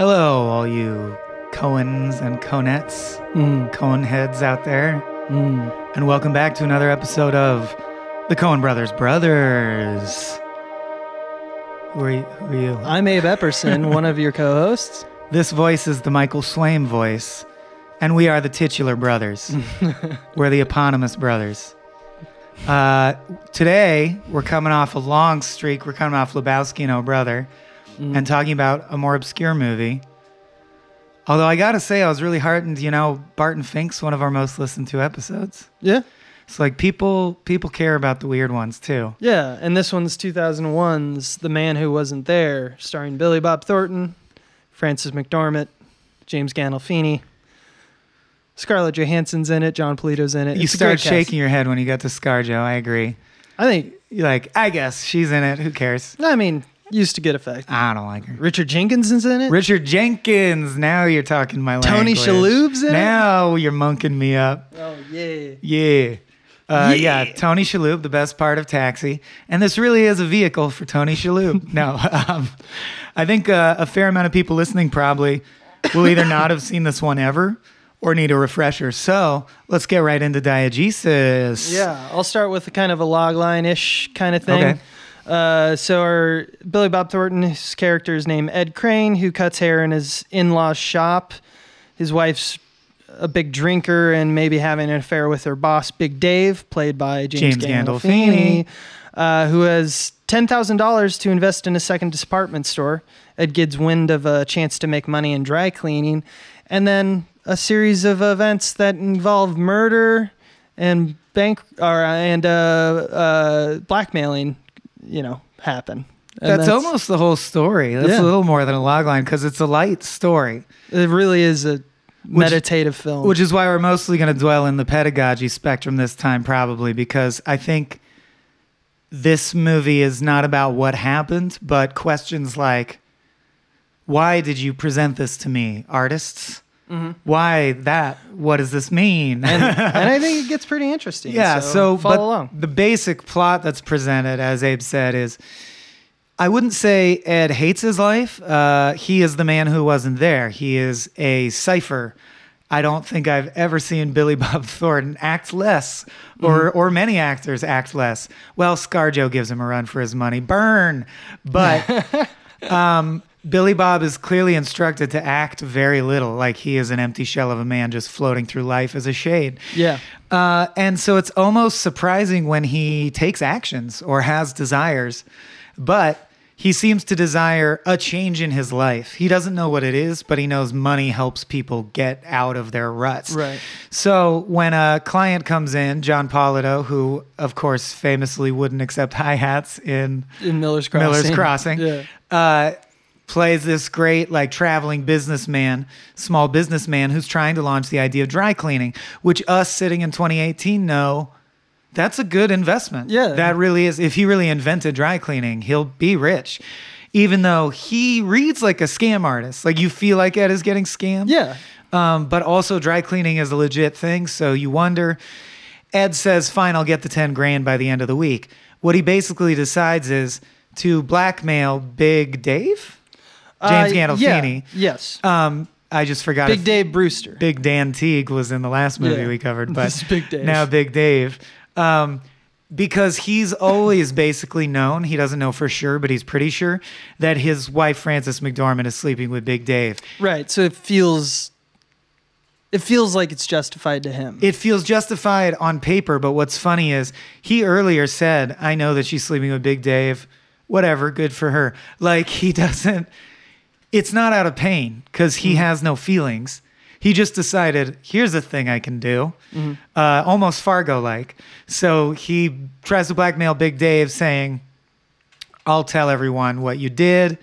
Hello, all you Cohens and Conettes, Mm, Cohen heads out there, mm. and welcome back to another episode of the Coen Brothers Brothers. Who are you? Who are you? I'm Abe Epperson, one of your co-hosts. This voice is the Michael Swaim voice, and we are the titular brothers. we're the eponymous brothers. Uh, today, we're coming off a long streak. We're coming off Lebowski and Oh Brother, Mm. and talking about a more obscure movie. Although I gotta say, I was really heartened. You know, Barton Fink's one of our most listened to episodes. Yeah, It's like people people care about the weird ones too. yeah, and this one's 2001's The Man Who Wasn't There, starring Billy Bob Thornton, Frances McDormand, James Gandolfini, Scarlett Johansson's in it, Jon Polito's in it. You It's start shaking your head when you got to ScarJo. I agree. I think. You're like, I guess she's in it. Who cares? I mean, used to get effect. I don't like her. Richard Jenkins is in it. Richard Jenkins. Now you're talking my language. Tony language. Shalhoub's in it? Now you're monking me up. oh yeah. Yeah. Uh, yeah. Yeah. Tony Shalhoub, the best part of Taxi, and this really is a vehicle for Tony Shalhoub. no, um, I think uh, a fair amount of people listening probably will either not have seen this one ever or need a refresher. So let's get right into diegesis. Yeah, I'll start with a kind of a logline ish kind of thing. Okay. Uh, so our Billy Bob Thornton's character is named Ed Crane, who cuts hair in his in-laws shop. His wife's a big drinker and maybe having an affair with her boss, Big Dave, played by James, James Gandolfini, uh, who has ten thousand dollars to invest in a second department store. Ed gets wind of a chance to make money in dry cleaning, and then a series of events that involve murder and bank or and uh, uh, blackmailing, you know, happen. And That's, almost the whole story. That's Yeah. a little more than a logline because it's a light story. it. Really is a meditative film. Which is why we're mostly going to dwell in the pedagogy spectrum this time, probably, because I think this movie is not about what happened, but questions like why did you present this to me, artists? Why that? What does this mean? and, and I think it gets pretty interesting. yeah, so, follow along. the basic plot that's presented, as Abe said, is I wouldn't say Ed hates his life. Uh, he is the man who wasn't there. He is a cipher. I don't think I've ever seen Billy Bob Thornton act less, or or many actors act less. Well, ScarJo gives him a run for his money. Burn, but um, Billy Bob is clearly instructed to act very little, like he is an empty shell of a man just floating through life as a shade. Yeah. Uh, and so it's almost surprising when he takes actions or has desires, but he seems to desire a change in his life. He doesn't know what it is, but he knows money helps people get out of their ruts. Right. So when a client comes in, Jon Polito, who of course famously wouldn't accept hi hats in In Miller's Crossing. Miller's Crossing. Yeah. Uh, plays this great like traveling businessman, small businessman who's trying to launch the idea of dry cleaning, which us sitting in 2018 know that's a good investment. Yeah. That really is. If he really invented dry cleaning, he'll be rich. Even though he reads like a scam artist, like you feel like Ed is getting scammed. Yeah. Um, but also dry cleaning is a legit thing. So you wonder. Ed says, fine, I'll get the 10 grand by the end of the week. What he basically decides is to blackmail Big Dave? James Uh, Gandolfini. Yeah. Yes. Um, I just forgot. Big Dave Brewster. Big Dan Teague was in the last movie Yeah. we covered, but Big Dave. now Big Dave. Um, because he's always basically known, he doesn't know for sure, but he's pretty sure that his wife, Frances McDormand, is sleeping with Big Dave. Right. So it feels it feels like it's justified to him. It feels justified on paper, but what's funny is he earlier said, I know that she's sleeping with Big Dave. Whatever, good for her. Like he doesn't, it's not out of pain because he mm-hmm. has no feelings. He just decided, here's a thing I can do, mm-hmm. uh, almost Fargo like. So he tries to blackmail Big Dave, saying, I'll tell everyone what you did.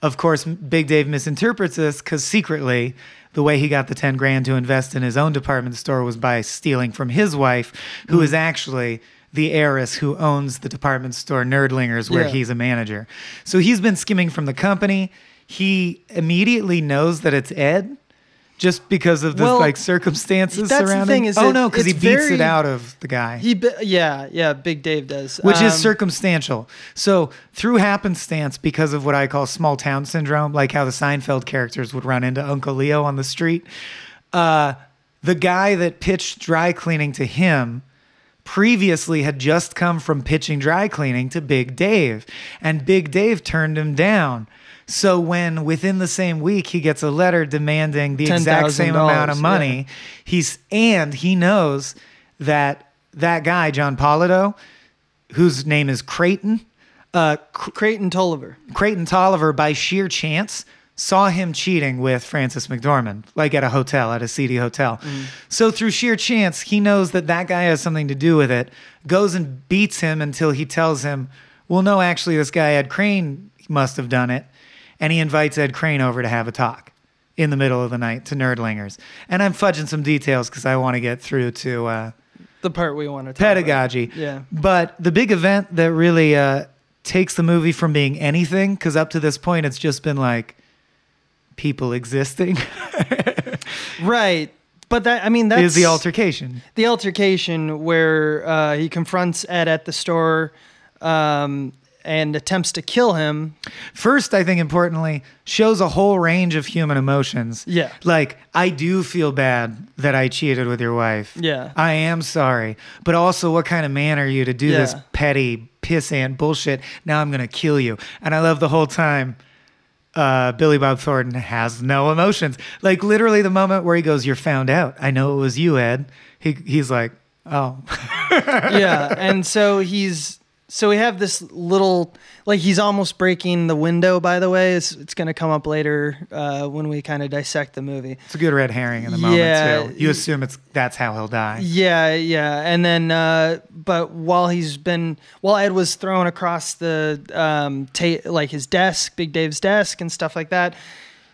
Of course, Big Dave misinterprets this because secretly, the way he got the 10 grand to invest in his own department store was by stealing from his wife, who mm-hmm. is actually the heiress who owns the department store Nirdlinger's, where Yeah. he's a manager. So he's been skimming from the company. He immediately knows that it's Ed just because of the Well, like circumstances that's the surrounding. thing is oh no, because he beats very- it out of the guy, He, bi- yeah, yeah, Big Dave does, which is Um, circumstantial. So through happenstance, because of what I call small town syndrome, like how the Seinfeld characters would run into Uncle Leo on the street, uh, the guy that pitched dry cleaning to him previously had just come from pitching dry cleaning to Big Dave, and Big Dave turned him down. So when within the same week he gets a letter demanding the exact same amount of money, yeah. he's and he knows that that guy Jon Polito, whose name is Creighton, uh, Creighton Tolliver. Creighton Tolliver, by sheer chance, saw him cheating with Frances McDormand, like at a hotel, at a seedy hotel. So through sheer chance, he knows that that guy has something to do with it. Goes and beats him until he tells him, "Well, no, actually, this guy Ed Crane must have done it," and he invites Ed Crane over to have a talk in the middle of the night to Nirdlinger's. And I'm fudging some details because I want to get through to. Uh, The part we want to talk pedagogy. About. Yeah. But the big event that really uh, takes the movie from being anything, because up to this point it's just been like people existing, Right. But that I mean that's the altercation. the altercation where uh, he confronts Ed at the store um, and attempts to kill him. First, I think importantly, shows a whole range of human emotions. Yeah. Like, I do feel bad that I cheated with your wife. Yeah. I am sorry. But also, what kind of man are you to do this Yeah. petty pissant bullshit? Now I'm going to kill you. And I love the whole time. Uh, Billy Bob Thornton has no emotions. Like literally, the moment where he goes, "You're found out." I know it was you, Ed. He he's like, "Oh, yeah, and so he's so we have this little like he's almost breaking the window. By the way, it's it's going to come up later uh, when we kind of dissect the movie. it's a good red herring in the moment too." You assume it's that's how he'll die. Yeah, yeah, and then uh, but while he's been while Ed was thrown across the um, ta- like his desk, Big Dave's desk, and stuff like that.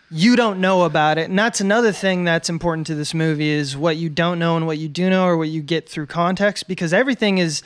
You don't know about it, and that's another thing that's important to this movie is what you don't know and what you do know, or what you get through context, because everything is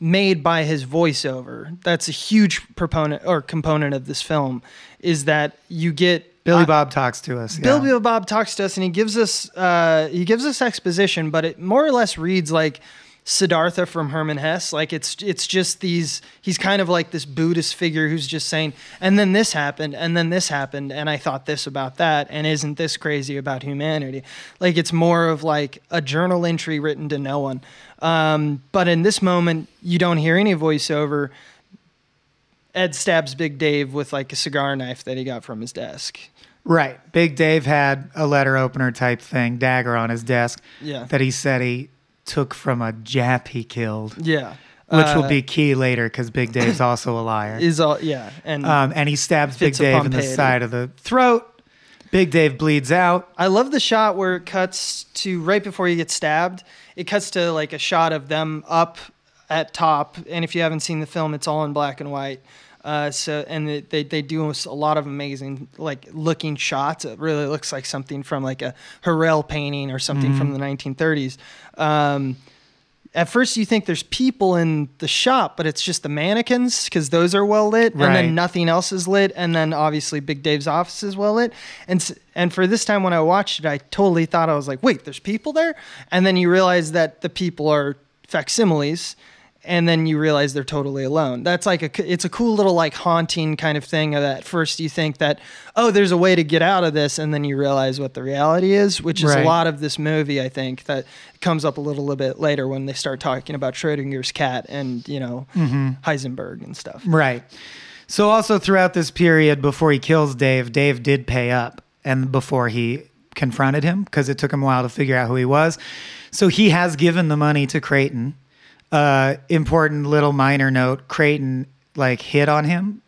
made by his voiceover. That's a huge proponent or component of this film, is that you get Billy I- Bob talks to us. Yeah. Bill Bob talks to us and he gives us uh, he gives us exposition, but it more or less reads like Siddhartha from Herman Hesse. Like it's it's just these he's kind of like this Buddhist figure who's just saying, and then this happened, and then this happened, and I thought this about that, and isn't this crazy about humanity? Like it's more of like a journal entry written to no one. Um, but in this moment, you don't hear any voiceover. Ed stabs Big Dave with like a cigar knife that he got from his desk. Right. Big Dave had a letter opener type thing, dagger on his desk, Yeah. that he said he took from a Jap he killed, Yeah. which Uh, will be key later because Big Dave's also a liar. is all yeah and Um, and he stabs Big Dave in the side of the throat. Big Dave bleeds out. i love the shot where it cuts to right before he gets stabbed it cuts to like a shot of them up at top and if you haven't seen the film it's all in black and white uh, so and they, they, they do a lot of amazing like looking shots. It really looks like something from like a Harel painting or something from the 1930s um, at first you think there's people in the shop, but it's just the mannequins because those are well lit, and then nothing else is lit, and then obviously Big Dave's office is well lit. And and for this time when I watched it, I totally thought I was like, wait, there's people there, and then you realize that the people are facsimiles, and then you realize they're totally alone. That's like a it's a cool little like haunting kind of thing. That first you think that oh, there's a way to get out of this, and then you realize what the reality is, which is Right. a lot of this movie. I think that comes up a little bit later when they start talking about Schrodinger's cat and you know mm-hmm. Heisenberg and stuff. Right. So also throughout this period before he kills Dave, Dave did pay up and before he confronted him because it took him a while to figure out who he was. So he has given the money to Creighton. Uh, important little minor note: Creighton like hit on him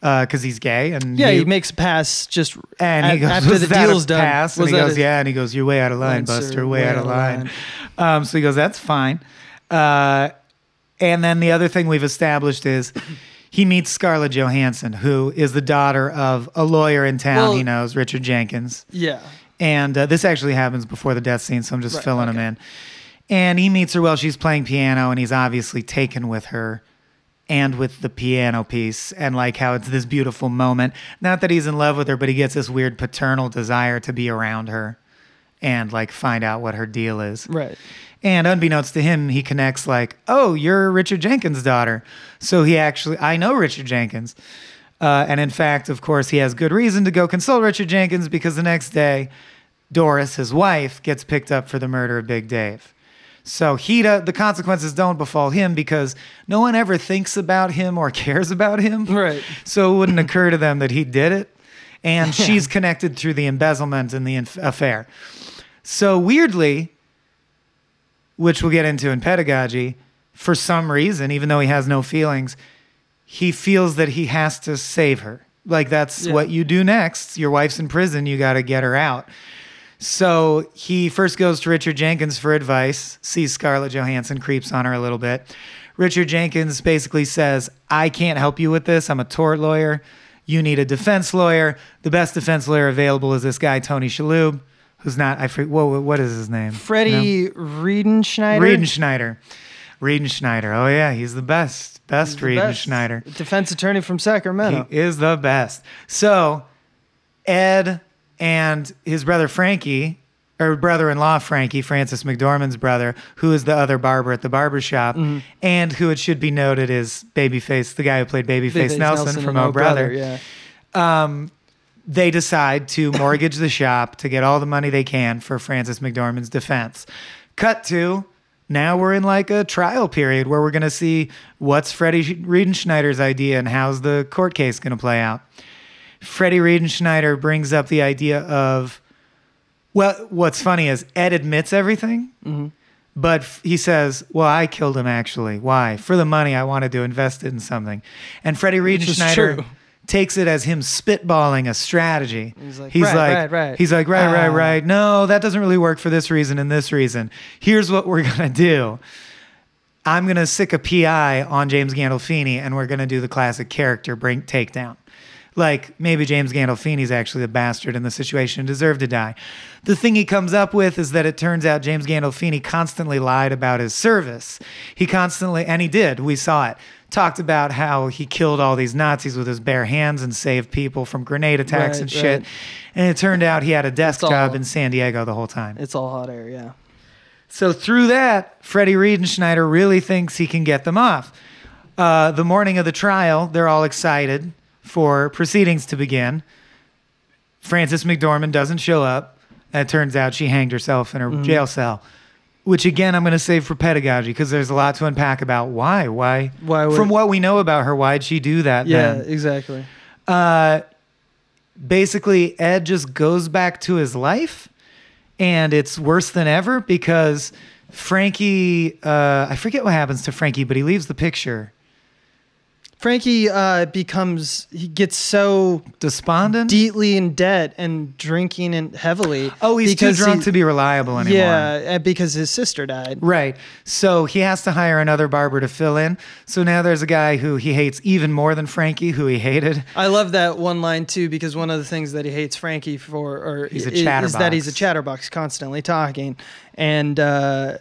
because he's gay, and Yeah, he, makes a pass just and he goes, after the deal's done. pass?" And Was he goes, a- "Yeah," and he goes, "You're way out of line, Line, Buster. Way, out of line." Um, so he goes, "That's fine." Uh, and then the other thing we've established is he meets Scarlett Johansson, who is the daughter of a lawyer in town Well- he knows, Richard Jenkins. Yeah, And uh, this actually happens before the death scene, so I'm just Right, filling him in. And he meets her while she's playing piano, and he's obviously taken with her and with the piano piece, and like how it's this beautiful moment. Not that he's in love with her, but he gets this weird paternal desire to be around her and like find out what her deal is. Right. And unbeknownst to him, he connects like, "Oh, you're Richard Jenkins' daughter." So he actually, I know Richard Jenkins, uh, and in fact, of course, he has good reason to go consult Richard Jenkins because the next day, Doris, his wife, gets picked up for the murder of Big Dave. So he, the consequences don't befall him because no one ever thinks about him or cares about him. Right. So it wouldn't occur to them that he did it. And she's connected through the embezzlement and the inf- affair. So weirdly, which we'll get into in pedagogy, for some reason, even though he has no feelings, he feels that he has to save her. Like that's Yeah. what you do next. Your wife's in prison, you got to get her out. So he first goes to Richard Jenkins for advice, sees Scarlett Johansson, creeps on her a little bit. Richard Jenkins basically says, I can't help you with this. I'm a tort lawyer. You need a defense lawyer. The best defense lawyer available is this guy, Tony Shalhoub, who's not, I forget, what, what is his name? Freddie Riedenschneider. Riedenschneider. Riedenschneider. Oh, yeah, he's the best. Best Riedenschneider. defense attorney from Sacramento. He is the best. So, Ed and his brother Frankie, or brother-in-law Frankie, Frances McDormand's brother, who is the other barber at the barber shop, Mm-hmm. and who it should be noted is Babyface, the guy who played Babyface, Babyface Nelson, from Oh Brother. Yeah. Um, they decide to mortgage the shop to get all the money they can for Frances McDormand's defense. Cut to now we're in like a trial period where we're going to see what's Freddie Riedenschneider's idea and how's the court case going to play out. Freddie Riedenschneider brings up the idea of, well, what's funny is Ed admits everything, but f- he says, well, I killed him actually. Why? For the money, I wanted to invest it in something. And Freddie true. takes it as him spitballing a strategy. He's like, he's "Right, like, right, right." he's like, right, right, Ah. right. No, that doesn't really work for this reason and this reason. Here's what we're gonna do. I'm gonna sick a PI on James Gandolfini, and we're gonna do the classic character bring takedown. Like maybe James Gandolfini's actually the bastard in the situation and deserved to die. The thing he comes up with is that it turns out James Gandolfini constantly lied about his service. He constantly, and he did, we saw it, talked about how he killed all these Nazis with his bare hands and saved people from grenade attacks Right, and shit. right. And it turned out he had a desk all- job in San Diego the whole time. It's all hot air. Yeah. So through that, Freddie Riedenschneider really thinks he can get them off. Uh, the morning of the trial, they're all excited for proceedings to begin. Frances McDormand doesn't show up. And it turns out she hanged herself in her Mm-hmm. jail cell. Which again, I'm going to save for pedagogy because there's a lot to unpack about why. Why? Why would- From what we know about her, why'd she do that? Yeah. then? Exactly. uh, basically Ed just goes back to his life, and it's worse than ever because Frankie. Uh, I forget what happens to Frankie, but he leaves the picture. Frankie uh, becomes he gets so Despondent. deeply in debt and drinking and heavily. oh, he's too drunk he- to be reliable anymore. Yeah, uh, because his sister died. Right. So he has to hire another barber to fill in. So now there's a guy who he hates even more than Frankie, who he hated. I love that one line too because one of the things that he hates Frankie for, or He's a i- is, that he's a chatterbox, constantly talking, and uh,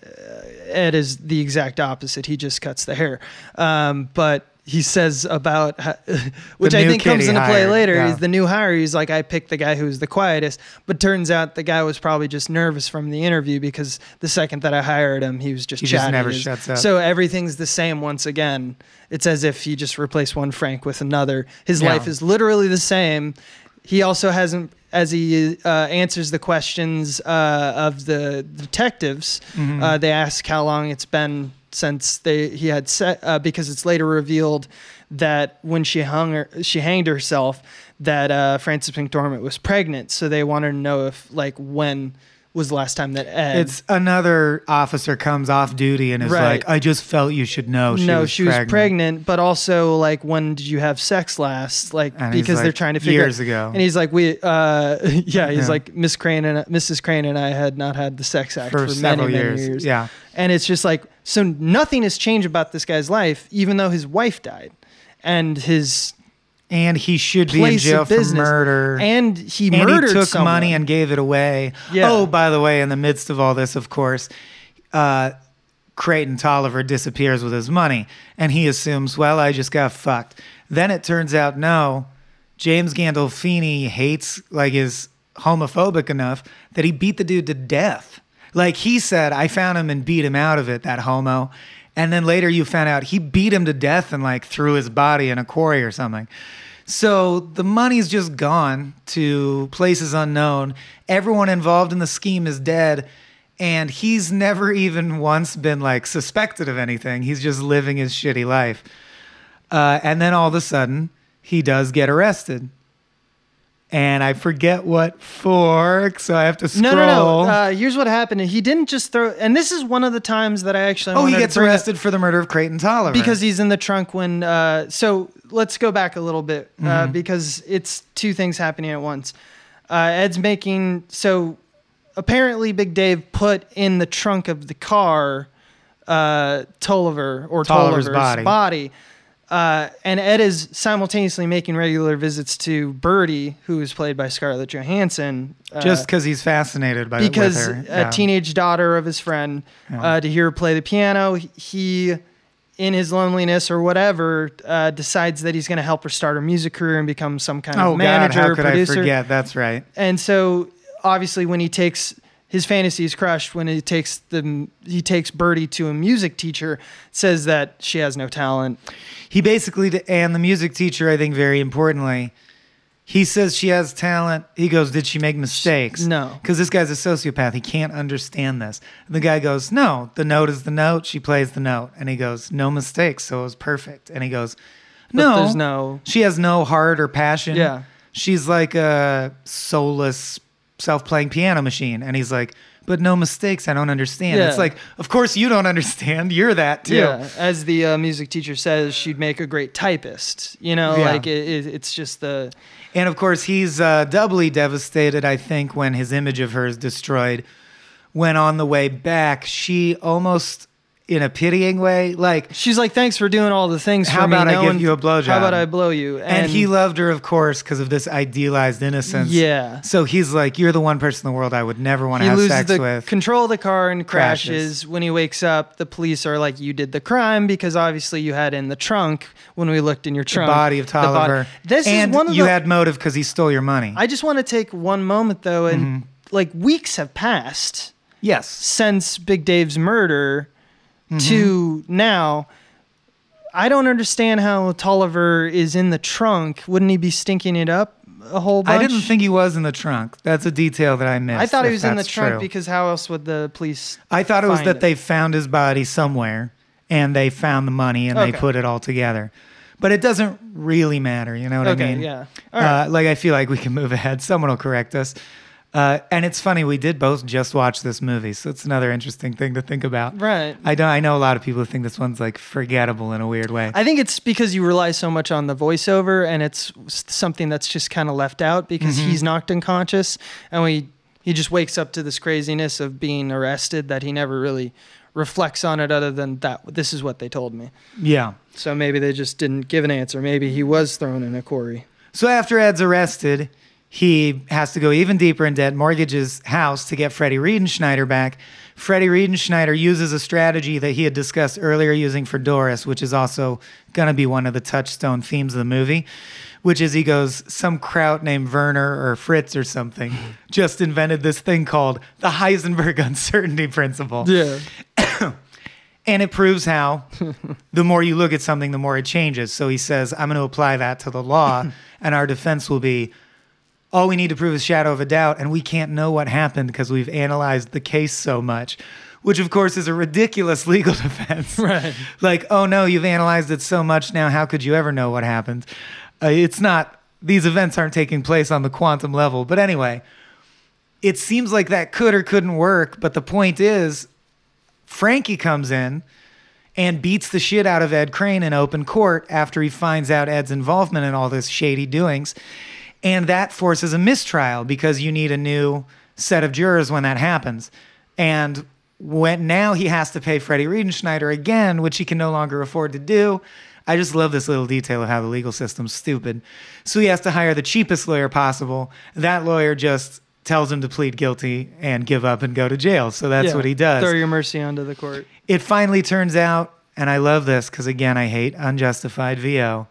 Ed is the exact opposite. He just cuts the hair. Um, but he says about how, which I think comes into play hired, later. yeah. He's the new hire. He's like, I picked the guy who's the quietest, but turns out the guy was probably just nervous from the interview because the second that I hired him, he was just He just chatting. never His- shuts up. So everything's the same once again. It's as if he just replaced one Frank with another. His Yeah. life is literally the same. He also hasn't, as he uh, answers the questions uh, of the detectives, Mm-hmm. uh, they ask how long it's been since they he had set uh, because it's later revealed that when she hung her, she hanged herself that uh, Frances McDormand was pregnant. So they wanted to know if like when was the last time that Ed It's another officer comes off duty and is Right. like, "I just felt you should know she no, was she pregnant." was pregnant, but also like when did you have sex last? Like And because they're trying to figure years ago. And he's like, we, uh, yeah, he's Yeah. like Miss Crane and Mrs. Crane and I had not had the sex act for, for, several many, years. many years. Yeah. And it's just like so nothing has changed about this guy's life, even though his wife died, and his and he should be in jail for murder. and he And murdered he took someone. money and gave it away. Yeah. Oh, by the way, in the midst of all this, of course, uh, Creighton Tolliver disappears with his money, and he assumes, well, I just got fucked. Then it turns out, no, James Gandolfini hates like is homophobic enough that he beat the dude to death. Like he said, I found him and beat him out of it, that homo. And then later you found out he beat him to death and like threw his body in a quarry or something. So the money's just gone to places unknown. Everyone involved in the scheme is dead. And he's never even once been like suspected of anything. He's just living his shitty life. Uh, and then all of a sudden, he does get arrested. And I forget what for, so I have to scroll. No, no, no. Uh, here's what happened. He didn't just throw, and this is one of the times that I actually. oh, he gets bring up- arrested for the murder of Creighton Tolliver. because he's in the trunk when. Uh, so let's go back a little bit uh, Mm-hmm. because it's two things happening at once. Uh, Ed's making so apparently Big Dave put in the trunk of the car uh, Tolliver or Tolliver's Tolliver's, body. body. Uh, and Ed is simultaneously making regular visits to Birdie, who is played by Scarlett Johansson. uh, just because he's fascinated by because her. a teenage daughter of his friend Yeah. uh, to hear her play the piano he in his loneliness or whatever uh, decides that he's going to help her start her music career and become some kind Oh of God, manager how could producer I forget? That's right. and so obviously when he takes his fantasy is crushed when he takes the he takes Birdie to a music teacher says that she has no talent He basically, and the music teacher, I think, very importantly, he says she has talent. He goes, Did she make mistakes? No. Because this guy's a sociopath. He can't understand this. And the guy goes, No, the note is the note. She plays the note. And he goes, No mistakes. So it was perfect. And he goes, but No. there's no She has no heart or passion. Yeah. She's like a soulless, self playing piano machine. And he's like, But no mistakes. I don't understand. Yeah. It's like, Of course you don't understand. You're that too. Yeah, as the uh, music teacher says, she'd make a great typist. You know, Yeah. like it, it, it's just the And of course, he's uh, doubly devastated, I think, when his image of her is destroyed. When on the way back, she almost, in a pitying way, like, she's like, "Thanks for doing all the things How for me. about I No give one- you a blowjob?" How about I blow you?" and, he loved her, of course, because of this idealized innocence. Yeah. So he's like, You're the one person in the world I would never want to have sex the with. control of the car and crashes. Crashes. When he wakes up, the police are like, "You did the crime because obviously you had in the trunk when we looked in your the trunk body of the body." Tolliver. This and is one of you the. had motive because he stole your money. I just want to take one moment though, and Mm-hmm. like weeks have passed yes. since Big Dave's murder Mm-hmm. to now. I don't understand how Tolliver is in the trunk. Wouldn't he be stinking it up a whole bunch? I didn't think he was in the trunk. That's a detail that I missed. I thought he was in the trunk true. because how else would the police? I thought it was that it. they found his body somewhere and they found the money and they put it all together. But it doesn't really matter, you know what Okay, I mean? yeah. All right. Uh, like I feel like we can move ahead. Someone will correct us. Uh, and it's funny we did both just watch this movie, so it's another interesting thing to think about. Right. I don't. I know a lot of people think this one's like forgettable in a weird way. I think it's because you rely so much on the voiceover, and it's something that's just kind of left out because Mm-hmm. he's knocked unconscious, and we he just wakes up to this craziness of being arrested that he never really reflects on it other than that this is what they told me. yeah. So maybe they just didn't give an answer. Maybe he was thrown in a quarry. So after Ed's arrested, he has to go even deeper in debt, mortgages house to get Freddie Riedenschneider back. Freddie Riedenschneider uses a strategy that he had discussed earlier using for Doris, which is also going to be one of the touchstone themes of the movie, which is he goes, some kraut named Werner or Fritz or something just invented this thing called the Heisenberg uncertainty principle. Yeah. And it proves how the more you look at something, the more it changes. So he says, I'm going to apply that to the law, and our defense will be all we need to prove is shadow of a doubt, and we can't know what happened because we've analyzed the case so much. Which, of course, is a ridiculous legal defense. Right. Like, oh no, you've analyzed it so much now, how could you ever know what happened? Uh, it's not, these events aren't taking place on the quantum level. But anyway, it seems like that could or couldn't work. But the point is, Frankie comes in and beats the shit out of Ed Crane in open court after he finds out Ed's involvement in all this shady doings. And that forces a mistrial because you need a new set of jurors when that happens. And when now he has to pay Freddie Riedenschneider again, which he can no longer afford to do. I just love this little detail of how the legal system's stupid. So he has to hire the cheapest lawyer possible. That lawyer just tells him to plead guilty and give up and go to jail. So that's Yeah. what he does Throw your mercy onto the court. it finally turns out, and I love this because again, I hate unjustified VO.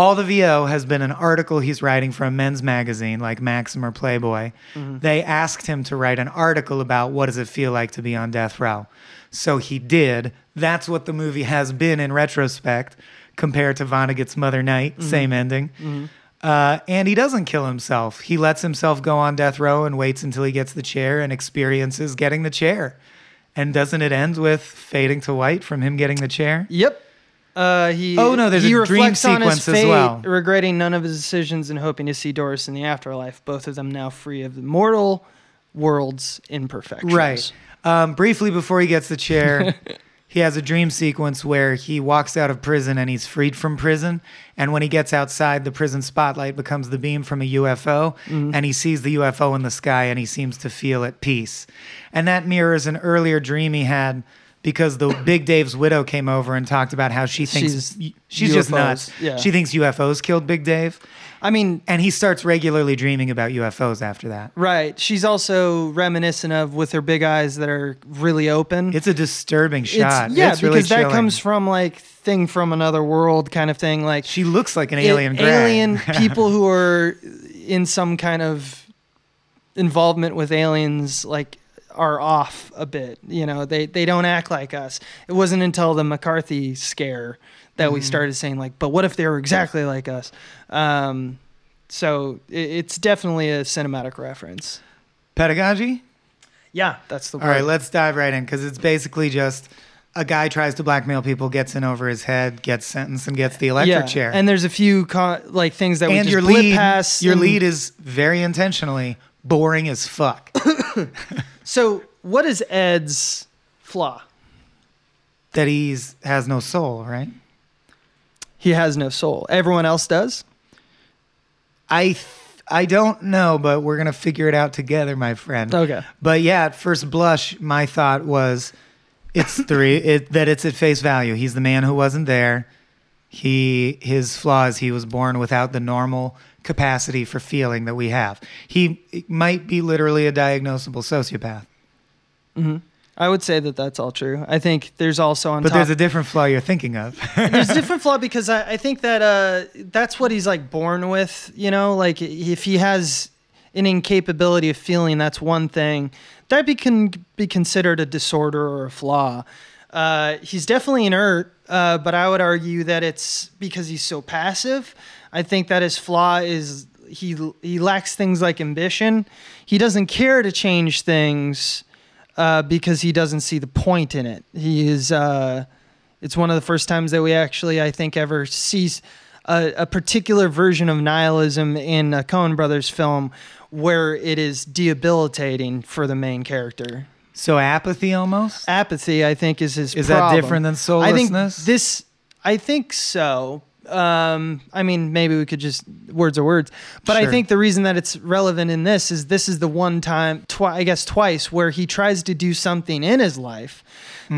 All the VO has been an article he's writing for a men's magazine like Maxim or Playboy. Mm-hmm. They asked him to write an article about what does it feel like to be on death row. So he did. That's what the movie has been in retrospect compared to Vonnegut's Mother Night, mm-hmm. same ending. Mm-hmm. Uh, and he doesn't kill himself. He lets himself go on death row and waits until he gets the chair and experiences getting the chair. And doesn't it end with fading to white from him getting the chair? Yep. Uh, he Oh, no, there's he a dream reflects on his sequence as fate, well. regretting none of his decisions and hoping to see Doris in the afterlife. Both of them now free of the mortal world's imperfections. Right. Um, briefly before he gets the chair, he has a dream sequence where he walks out of prison and he's freed from prison. And when he gets outside, the prison spotlight becomes the beam from a UFO, and he sees the UFO in the sky and he seems to feel at peace. And that mirrors an earlier dream he had because the Big Dave's widow came over and talked about how she thinks She's she's, just nuts. yeah. She thinks UFOs killed Big Dave. I mean, And he starts regularly dreaming about UFOs after that. right. She's also reminiscent of with her big eyes that are really open. It's a disturbing It's- shot. yeah, It's really because that comes from like thing from another world kind of thing. Like She looks like an alien. Grey. alien people who are in some kind of involvement with aliens like are off a bit you know they they don't act like us it wasn't until the mccarthy scare that Mm-hmm. we started saying like but what if they were exactly like us um so it, it's definitely a cinematic reference Pedagogy. yeah that's the word All right, let's dive right in because it's basically just a guy tries to blackmail people, gets in over his head, gets sentenced, and gets the electric yeah. chair. and there's a few co- like things that we And just your lead, past your and- lead is very intentionally boring as fuck. so what is ed's flaw that he's has no soul, right? he has no soul everyone else does I th- I don't know, but we're gonna figure it out together, my friend. okay But yeah, at first blush, my thought was, it's three. It, that it's at face value. He's the man who wasn't there. He his flaws. He was born without the normal capacity for feeling that we have. He might be literally a diagnosable sociopath. I would say that that's all true. I think there's also on But top. there's a different flaw you're thinking of. there's a different flaw because I, I think that uh, that's what he's like born with. You know, like if he has an incapability of feeling, that's one thing. That be can be considered a disorder or a flaw. Uh, he's definitely inert, uh, but I would argue that it's because he's so passive. I think that his flaw is he he lacks things like ambition. He doesn't care to change things uh, because he doesn't see the point in it. He is. Uh, it's one of the first times that we actually, I think, ever sees a, a particular version of nihilism in a Coen Brothers film where it is debilitating for the main character. so apathy almost. Apathy, I think, is his. Is that different than soullessness? I think this. I think so. Um, I mean, maybe we could just words are words, but I think the reason that it's relevant in this is this is the one time, twi- I guess twice, where he tries to do something in his life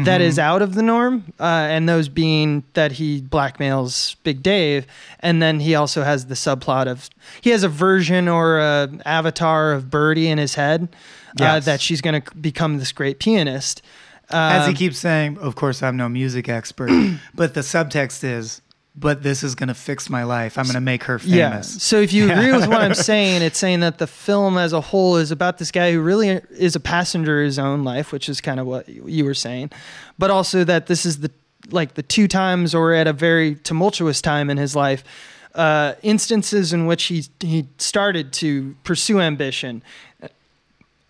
that is out of the norm, uh, and those being that he blackmails Big Dave, and then he also has the subplot of he has a version or a avatar of Birdie in his head uh, that she's going to become this great pianist. As he Um, keeps saying, of course, I'm no music expert, but the subtext is, but this is going to fix my life. I'm going to make her famous. Yeah. So if you agree with what I'm saying, it's saying that the film as a whole is about this guy who really is a passenger in his own life, which is kind of what you were saying, but also that this is the like the two times or at a very tumultuous time in his life. Uh, instances in which he he started to pursue ambition.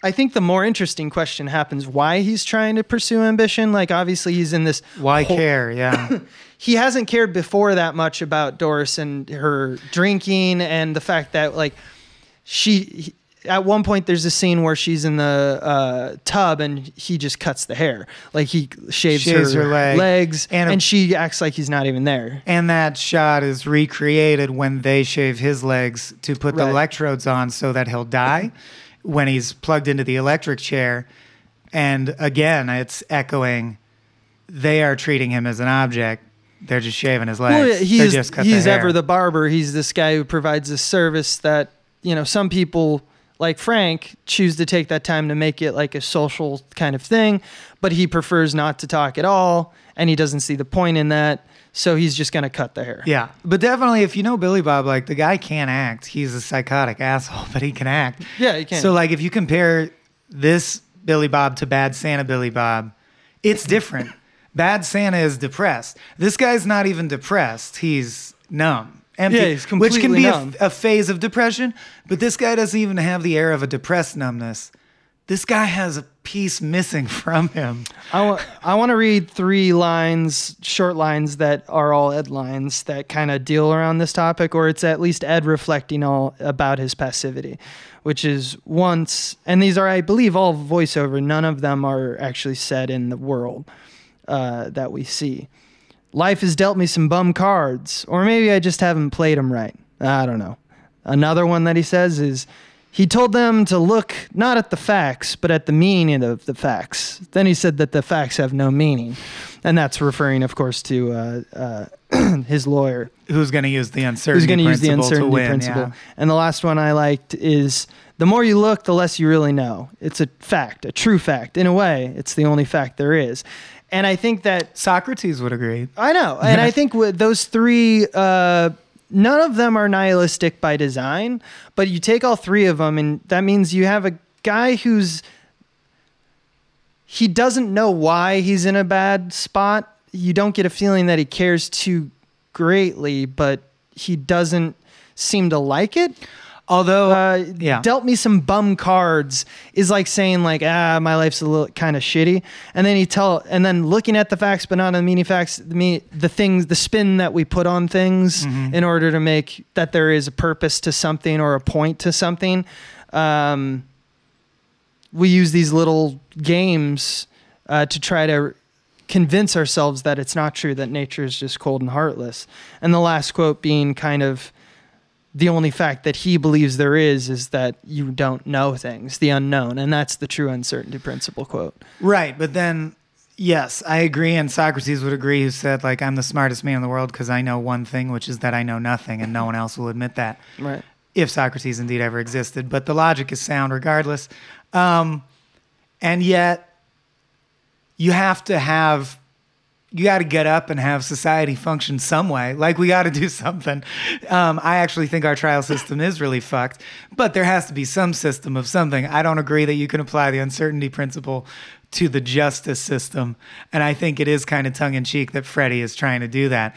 I think the more interesting question happens why he's trying to pursue ambition. Like obviously he's in this Why whole- care? Yeah. he hasn't cared before that much about Doris and her drinking and the fact that like she he- at one point there's a scene where she's in the uh, tub and he just cuts the hair like he shaves, Shaves her, her leg. legs And and, a- she acts like he's not even there And that shot is recreated when they shave his legs to put the electrodes on so that he'll die when he's plugged into the electric chair. And again, it's echoing they are treating him as an object. They're just shaving his legs. well, he's he's the ever the barber he's this guy who provides this service that you know some people like Frank, choose to take that time to make it like a social kind of thing, but he prefers not to talk at all, and he doesn't see the point in that. So he's just gonna cut the hair. Yeah, but definitely, if you know Billy Bob, like the guy can't act. He's a psychotic asshole, but he can act. Yeah, he can. So, like, if you compare this Billy Bob to Bad Santa Billy Bob, it's different. Bad Santa is depressed. This guy's not even depressed. He's numb. Empty, Yeah, he's completely which can be a, a phase of depression, but this guy doesn't even have the air of a depressed numbness. This guy has a piece missing from him. I want I want to read three lines, short lines that are all Ed lines that kind of deal around this topic, or it's at least Ed reflecting all about his passivity, which is once, and these are, I believe, all voiceover. None of them are actually said in the world uh, that we see. Life has dealt me some bum cards, or maybe I just haven't played them right. I don't know. Another one that he says is he told them to look not at the facts, but at the meaning of the facts. Then he said that the facts have no meaning. And that's referring, of course, to uh, uh, his lawyer, Who's going to use the uncertainty who's going to use the uncertainty win, principle. yeah. And the last one I liked is the more you look, the less you really know. It's a fact, a true fact. In a way, it's the only fact there is. And I think that Socrates would agree. I know, and I think with those three, uh, none of them are nihilistic by design. But you take all three of them, and that means you have a guy who's he doesn't know why he's in a bad spot. You don't get a feeling that he cares too greatly, but he doesn't seem to like it. Although, Uh, yeah. dealt me some bum cards is like saying like ah my life's a little kind of shitty and then he tell and then looking at the facts but not on the meaning facts the me the things the spin that we put on things Mm-hmm. in order to make that there is a purpose to something or a point to something um, we use these little games uh, to try to convince ourselves that it's not true that nature is just cold and heartless and the last quote being kind of the only fact that he believes there is is that you don't know things, the unknown, and that's the true uncertainty principle quote. Right, but then yes, I agree, and Socrates would agree, who said like I'm the smartest man in the world because I know one thing, which is that I know nothing, and no one else will admit that. Right. If Socrates indeed ever existed, but the logic is sound regardless, um, and yet you have to have. You got to get up and have society function some way. Like we got to do something. Um, I actually think our trial system is really fucked, but there has to be some system of something. I don't agree that you can apply the uncertainty principle to the justice system, and I think it is kind of tongue in cheek that Freddie is trying to do that.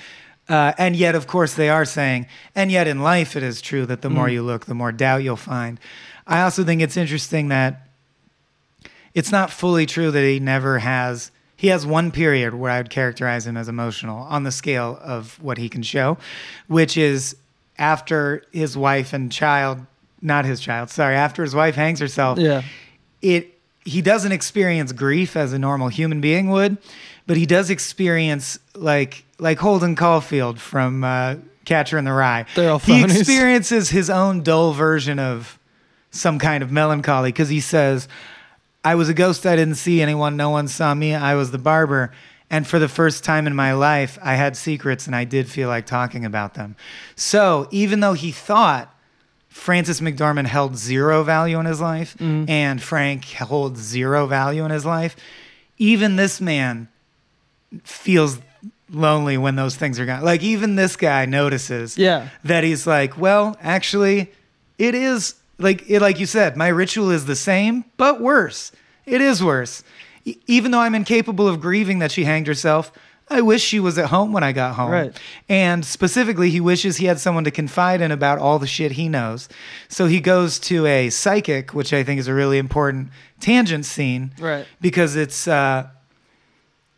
Uh, and yet, of course, they are saying, and yet in life it is true that the more you look, the more doubt you'll find. I also think it's interesting that it's not fully true that he never has he has one period where I would characterize him as emotional on the scale of what he can show, which is after his wife and child, not his child, sorry, after his wife hangs herself. Yeah. It he doesn't experience grief as a normal human being would, but he does experience like like Holden Caulfield from uh, Catcher in the Rye. They're all he experiences his own dull version of some kind of melancholy because he says, I was a ghost. I didn't see anyone. No one saw me. I was the barber. And for the first time in my life, I had secrets and I did feel like talking about them. So even though he thought Frances McDormand held zero value in his life mm-hmm. and Frank holds zero value in his life, even this man feels lonely when those things are gone. Like even this guy notices Yeah. that he's like, well, actually, it is like it, like you said, my ritual is the same, but worse. It is worse. E- even though I'm incapable of grieving that she hanged herself, I wish she was at home when I got home. Right. And specifically, he wishes he had someone to confide in about all the shit he knows. So he goes to a psychic, which I think is a really important tangent scene. Right. Because it's uh,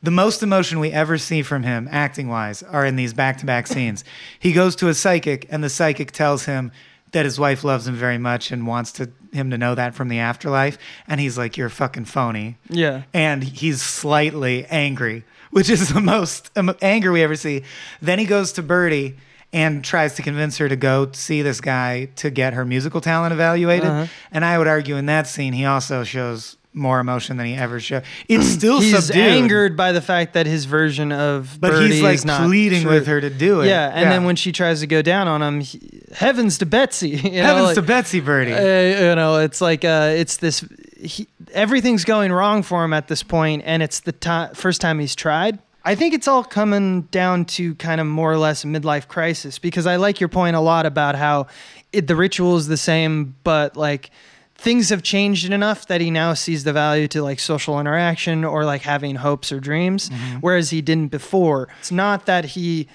the most emotion we ever see from him, acting wise, are in these back to back scenes. He goes to a psychic, and the psychic tells him that his wife loves him very much and wants to, him to know that from the afterlife. And he's like, You're fucking phony Yeah. and he's slightly angry, which is the most anger we ever see. Then he goes to Birdie and tries to convince her to go see this guy to get her musical talent evaluated. Uh-huh. And I would argue in that scene, he also shows more emotion than he ever showed. It's still he's subdued, angered by the fact that his version of but Birdie he's like is not pleading true. with her to do it. Yeah, and then when she tries to go down on him, he, heavens to Betsy. You know, heavens like, to Betsy Birdie. uh, you know, it's like uh, it's this. He, everything's going wrong for him at this point, and it's the ti first time he's tried. I think it's all coming down to kind of more or less a midlife crisis because I like your point a lot about how it, the ritual is the same, but like things have changed enough that he now sees the value to like social interaction or like having hopes or dreams, whereas he didn't before. It's not that he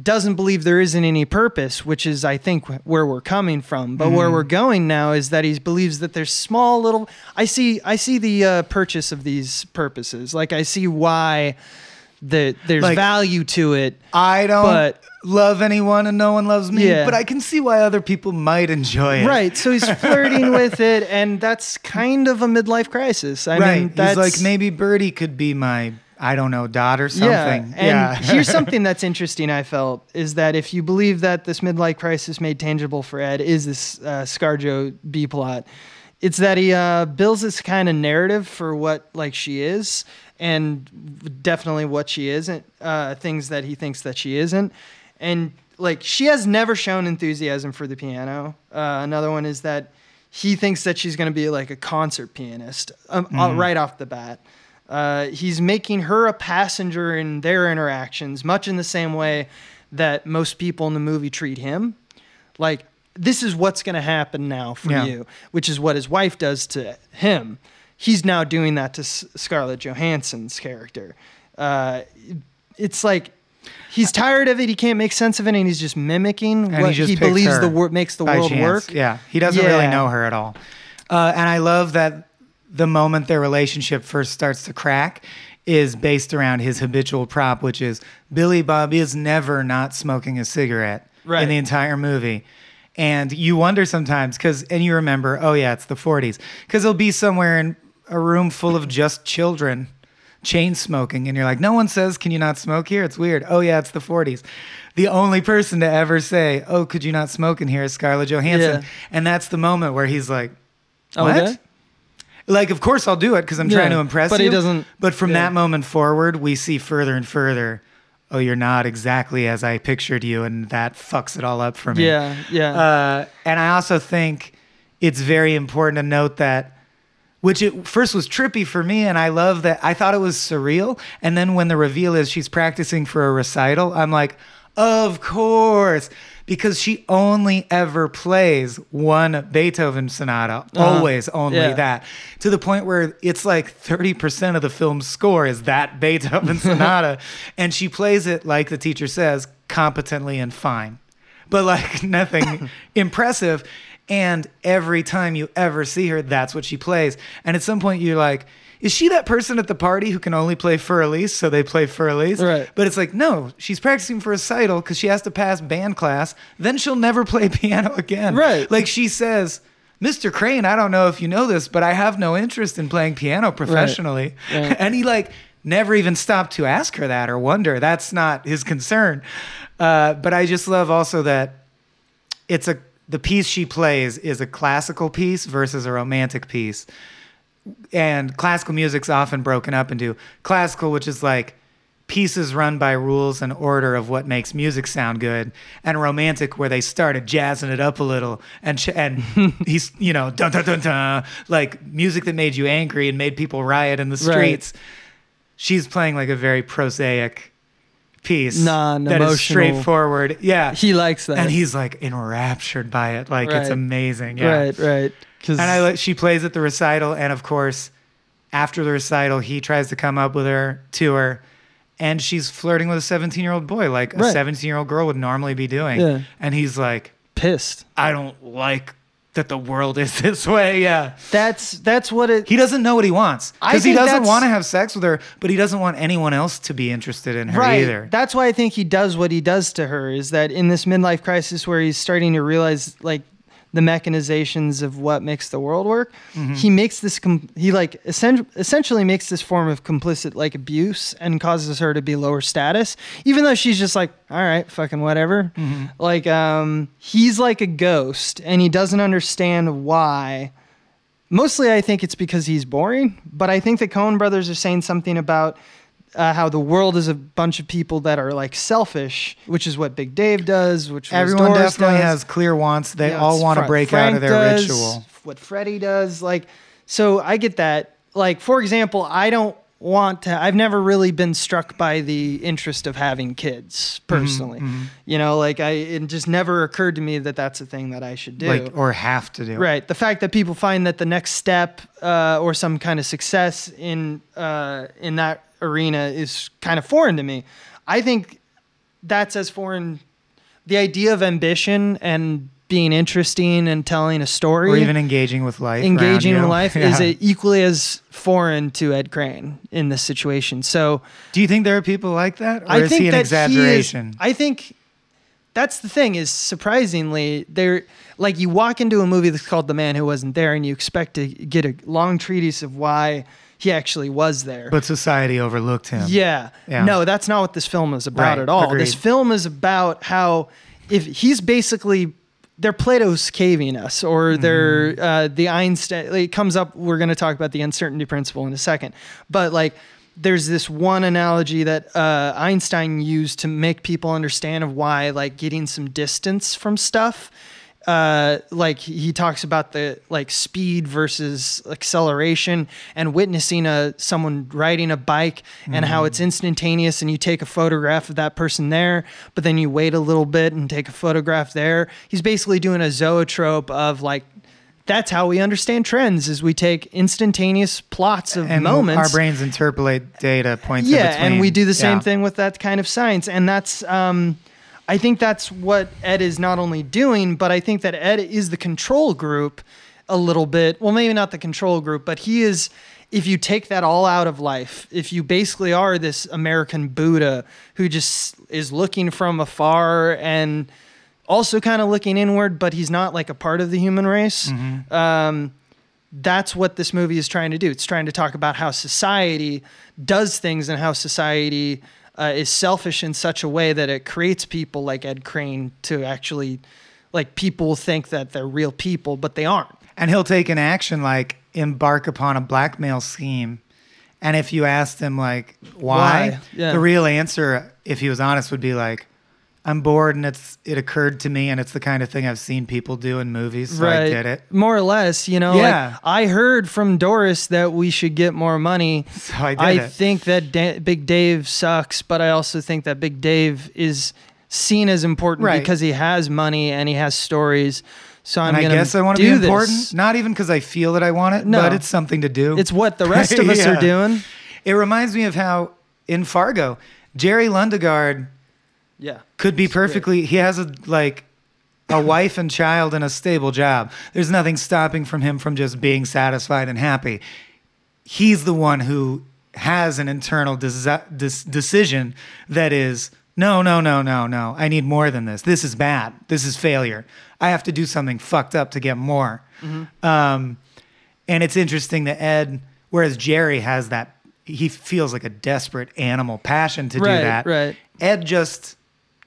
doesn't believe there isn't any purpose, which is, I think, where we're coming from. But where we're going now is that he believes that there's small little. I see. I see the uh, purchase of these purposes. Like I see why the there's Like- value to it. I don't but- love anyone and no one loves me, Yeah. but I can see why other people might enjoy it. Right. So he's flirting with it, and that's kind of a midlife crisis. I right. mean, that's He's like maybe Birdie could be my I don't know daughter something. Yeah, and here's something that's interesting. I felt is that if you believe that this midlife crisis made tangible for Ed is this uh, ScarJo B plot, it's that he uh, builds this kind of narrative for what like she is, and definitely what she isn't. Uh, things that he thinks that she isn't, and like she has never shown enthusiasm for the piano. Uh, another one is that he thinks that she's going to be like a concert pianist um, uh, right off the bat. Uh, he's making her a passenger in their interactions, much in the same way that most people in the movie treat him. Like, this is what's going to happen now for Yeah. you, which is what his wife does to him. He's now doing that to S- Scarlett Johansson's character. Uh, it's like he's tired of it. He can't make sense of it, and he's just mimicking And what he just he believes the world makes the world chance. work. Yeah, he doesn't really know her at all. Uh, and I love that the moment their relationship first starts to crack is based around his habitual prop, which is Billy Bob is never not smoking a cigarette Right. in the entire movie. And you wonder sometimes because, and you remember, oh yeah, it's the 40s, because he'll be somewhere in a room full of just children chain smoking and you're like no one says can you not smoke here? It's weird. Oh yeah it's the 40s the only person to ever say oh could you not smoke in here? is scarlett johansson. Yeah. and that's the moment where he's like what? Okay. like of course i'll do it because i'm trying to impress but you. he doesn't- but from yeah. that moment forward we see further and further oh you're not exactly as i pictured you and that fucks it all up for me. Yeah, yeah. uh, and I also think it's very important to note that, which at first was trippy for me, and I love that. I thought it was surreal, and then when the reveal is she's practicing for a recital, I'm like, of course, because she only ever plays one Beethoven sonata, uh-huh. always only. Yeah. that, to the point where it's like 30% of the film's score is that Beethoven sonata, and she plays it like the teacher says, competently and fine but like nothing impressive. And every time you ever see her, that's what she plays. And at some point, you're like, is she that person at the party who can only play Fur Elise? So they play Fur Elise. Right. But it's like, no, she's practicing for recital because she has to pass band class. Then she'll never play piano again. Right. Like she says, Mr. Crane, I don't know if you know this, but I have no interest in playing piano professionally. Right. And he like never even stopped to ask her that or wonder. That's not his concern. Uh, but I just love also that it's a the piece she plays is a classical piece versus a romantic piece. And classical music's often broken up into classical, which is like pieces run by rules and order of what makes music sound good, and romantic where they started jazzing it up a little and ch- and he's you know dun dun dun dun like music that made you angry and made people riot in the Right. streets. She's playing like a very prosaic piece that is straightforward. Yeah, he likes that. and he's like enraptured by it. Like it's amazing. Yeah. Right, right. And I like she plays at the recital, and of course, after the recital, he tries to come up with her to her, and she's flirting with a 17 year old boy, like a 17 year old girl would normally be doing. Yeah. And he's like, pissed. I don't like that the world is this way. Yeah. That's that's what it. He doesn't know what he wants because he doesn't want to have sex with her, but he doesn't want anyone else to be interested in her right. either. That's why I think he does what he does to her. Is that in this midlife crisis where he's starting to realize like the mechanizations of what makes the world work, Mm-hmm. he makes this. Com- he like essen- essentially makes this form of complicit like abuse and causes her to be lower status, even though she's just like, all right, fucking whatever. Mm-hmm. Like um, he's like a ghost, and he doesn't understand why Mostly, I think it's because he's boring. But I think the Coen brothers are saying something about uh, how the world is a bunch of people that are like selfish, which is what Big Dave does. Which Everyone Doris definitely does. has clear wants. They know, all want to break Frank out of their does, ritual. What Freddie does, like, so I get that. Like, for example, I don't want to. I've never really been struck by the interest of having kids Mm-hmm, personally. You know, like I, it just never occurred to me that that's a thing that I should do. Like or have to do. Right. The fact that people find that the next step uh, or some kind of success in uh, in that arena is kind of foreign to me. I think that's as foreign. The idea of ambition and being interesting and telling a story, Or even engaging with life. engaging with life, Yeah. is equally as foreign to Ed Crane in this situation. So Do you think there are people like that? Or I is think he an exaggeration? He is, I think that's the thing is surprisingly there like you walk into a movie that's called The Man Who Wasn't There and you expect to get a long treatise of why he actually was there. but society overlooked him. yeah. Yeah. No, that's not what this film is about Right, at all. This film is about how if he's basically they're Plato's caving us, or they're Mm-hmm. uh, the Einstein. It comes up. We're going to talk about the uncertainty principle in a second, but like. There's this one analogy that uh, Einstein used to make people understand of why, like, getting some distance from stuff uh, like he talks about the like speed versus acceleration and witnessing a someone riding a bike and how it's instantaneous and you take a photograph of that person there but then you wait a little bit and take a photograph there he's basically doing a zoetrope of like that's how we understand trends is we take instantaneous plots of and moments our brains interpolate data points. in yeah and we do the same Yeah. thing with that kind of science and that's um, i think that's what ed is not only doing but i think that ed is the control group a little bit well maybe not the control group but he is if you take that all out of life if you basically are this american buddha who just is looking from afar and also kind of looking inward but he's not like a part of the human race Mm-hmm. um, that's what this movie is trying to do. It's trying to talk about how society does things and how society uh, is selfish in such a way that it creates people like Ed Crane to actually, like, people think that they're real people, but they aren't. And he'll take an action like embark upon a blackmail scheme. And if you asked him like why, Why? Yeah. the real answer, if he was honest, would be like, "I'm bored, and it's it occurred to me, and it's the kind of thing I've seen people do in movies, so I did it. More or less, you know. Yeah. Like, I heard from Doris that we should get more money. So I did I it." think that da- Big Dave sucks, but I also think that Big Dave is seen as important Right. because he has money and he has stories. So I'm and I guess I want to be important, This. not even because I feel that I want it, No. but it's something to do. It's what the rest of us Yeah. are doing. It reminds me of how in Fargo, Jerry Lundegaard Yeah. could be perfectly. He has a like a wife and child and a stable job. There's nothing stopping from him from just being satisfied and happy. He's the one who has an internal desi- dis- decision that is no, no, no, no, no. I need more than this. This is bad. This is failure. I have to do something fucked up to get more. Um, and it's interesting that Ed, whereas Jerry has that, he feels like a desperate animal passion to Right, do that. right. Ed just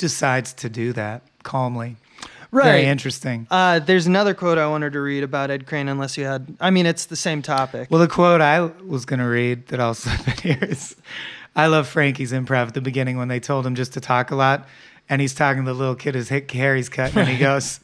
decides to do that calmly. Right. Very interesting. Uh, there's another quote I wanted to read about Ed Crane, unless you had. I mean, it's the same topic. Well, the quote I was going to read that I'll slip in here is I love Frankie's improv at the beginning when they told him just to talk a lot. And he's talking to the little kid, his hair he's cutting, and he goes,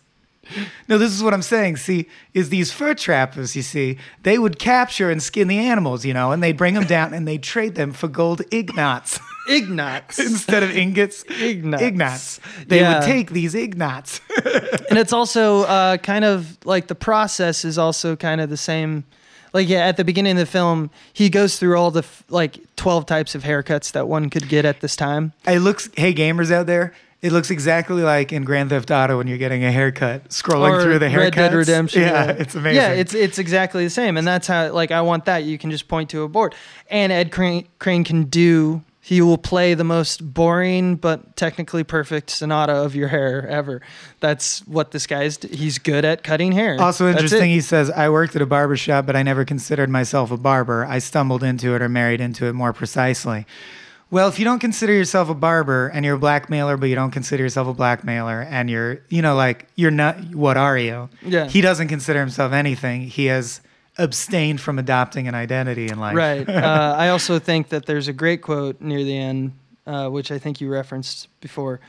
No, this is what I'm saying. See, is these fur trappers, you see, they would capture and skin the animals, you know, and they'd bring them down and they'd trade them for gold ignots Ignatz. instead of ingots. Ignats. They Yeah. would take these ignots. and it's also uh, kind of like the process is also kind of the same. Like yeah, at the beginning of the film, he goes through all the f- like twelve types of haircuts that one could get at this time. It looks, hey gamers out there, it looks exactly like in Grand Theft Auto when you're getting a haircut, scrolling or through the haircuts. Red Dead Redemption. Yeah, it's amazing. Yeah, it's it's exactly the same, and that's how like I want that. You can just point to a board, and Ed Crane, Crane can do. He will play the most boring but technically perfect sonata of your hair ever. That's what this guy's. He's good at cutting hair. also interesting. He says, "I worked at a barber shop, but I never considered myself a barber. I stumbled into it or married into it more precisely." Well, if you don't consider yourself a barber and you're a blackmailer, but you don't consider yourself a blackmailer, and you're, you know, like you're not, what are you? Yeah. He doesn't consider himself anything. He has abstained from adopting an identity in life. Right. Uh, I also think that there's a great quote near the end, uh, which I think you referenced before.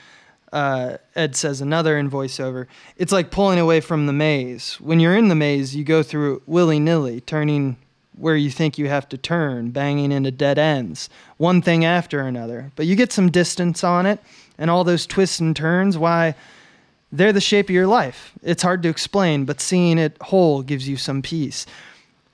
Uh, Ed says another in voiceover. It's like pulling away from the maze. When you're in the maze, you go through willy nilly, turning where you think you have to turn, banging into dead ends, one thing after another. But you get some distance on it, and all those twists and turns, why, they're the shape of your life. It's hard to explain, but seeing it whole gives you some peace.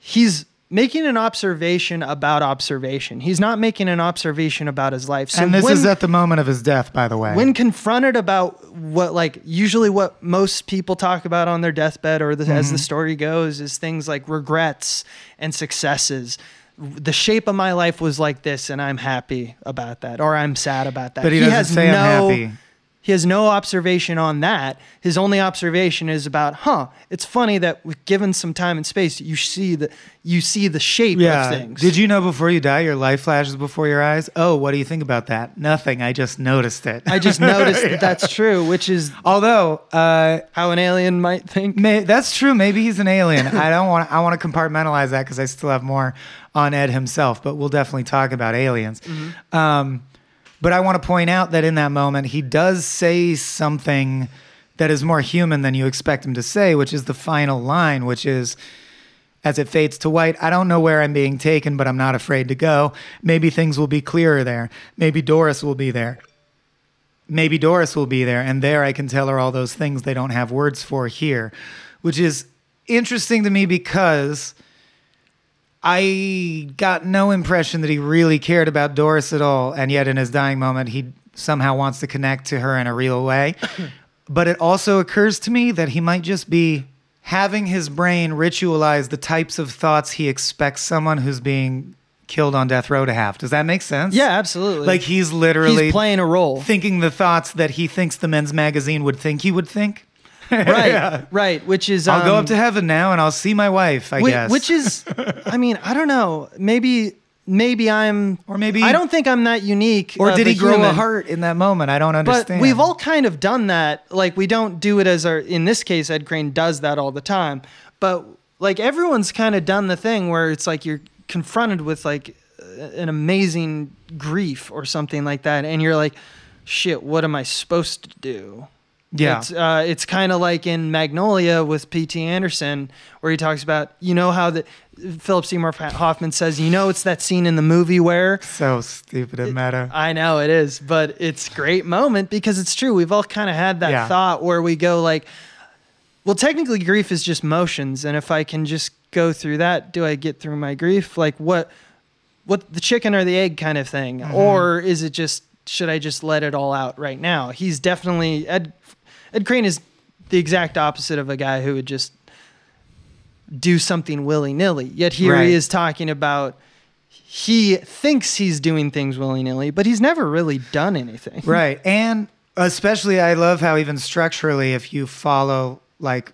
He's making an observation about observation. He's not making an observation about his life. So and this when, is at the moment of his death, by the way. when confronted about what like usually what most people talk about on their deathbed or the, as the mm-hmm. story goes is things like regrets and successes the shape of my life was like this and i'm happy about that or i'm sad about that But he doesn't say, "I'm happy." He has no observation on that his only observation is about huh it's funny that with given some time and space you see the you see the shape yeah. of things Did you know before you die, your life flashes before your eyes? Oh, what do you think about that? Nothing. I just noticed it. i just noticed that that's true which is Although, uh, how an alien might think May, that's true. Maybe he's an alien. I don't want. I want to compartmentalize that because I still have more on Ed himself. But we'll definitely talk about aliens. Um, but I want to point out that in that moment, he does say something that is more human than you expect him to say, which is the final line, which is. As it fades to white, I don't know where I'm being taken, but I'm not afraid to go. Maybe things will be clearer there. Maybe Doris will be there maybe Doris will be there, and there I can tell her all those things they don't have words for here, which is interesting to me because I got no impression that he really cared about Doris at all, and yet in his dying moment, he somehow wants to connect to her in a real way. but it also occurs to me that he might just be having his brain ritualize the types of thoughts he expects someone who's being killed on death row to have. Does that make sense? yeah absolutely Like he's literally he's playing a role thinking the thoughts that he thinks the men's magazine would think he would think. right Yeah. right which is I'll go um, up to heaven now and I'll see my wife, I whi- guess. which is i mean i don't know maybe maybe i'm Or maybe- i don't think i'm that unique or did he grow a human, heart in that moment? I don't but understand. we've all kind of done that like we don't do it as our in this case ed crane does that all the time but like everyone's kind of done the thing where it's like you're confronted with like an amazing grief or something like that and you're like shit what am i supposed to do Yeah. It's, uh, it's kind of like in Magnolia with P.T. Anderson, where he talks about, you know, how the Philip Seymour Hoffman says, you know, it's that scene in the movie where so stupid it meta. I know it is, but it's a great moment because it's true. We've all kind of had that Yeah. thought where we go like, well, technically grief is just motions, and if I can just go through that, do I get through my grief? Like what, what the chicken or the egg kind of thing, Mm-hmm. or is it just should I just let it all out right now? He's definitely Ed. Ed Crane is the exact opposite of a guy who would just do something willy nilly. Yet here Right. he is talking about he thinks he's doing things willy nilly, but he's never really done anything. right. And especially, I love how even structurally, if you follow like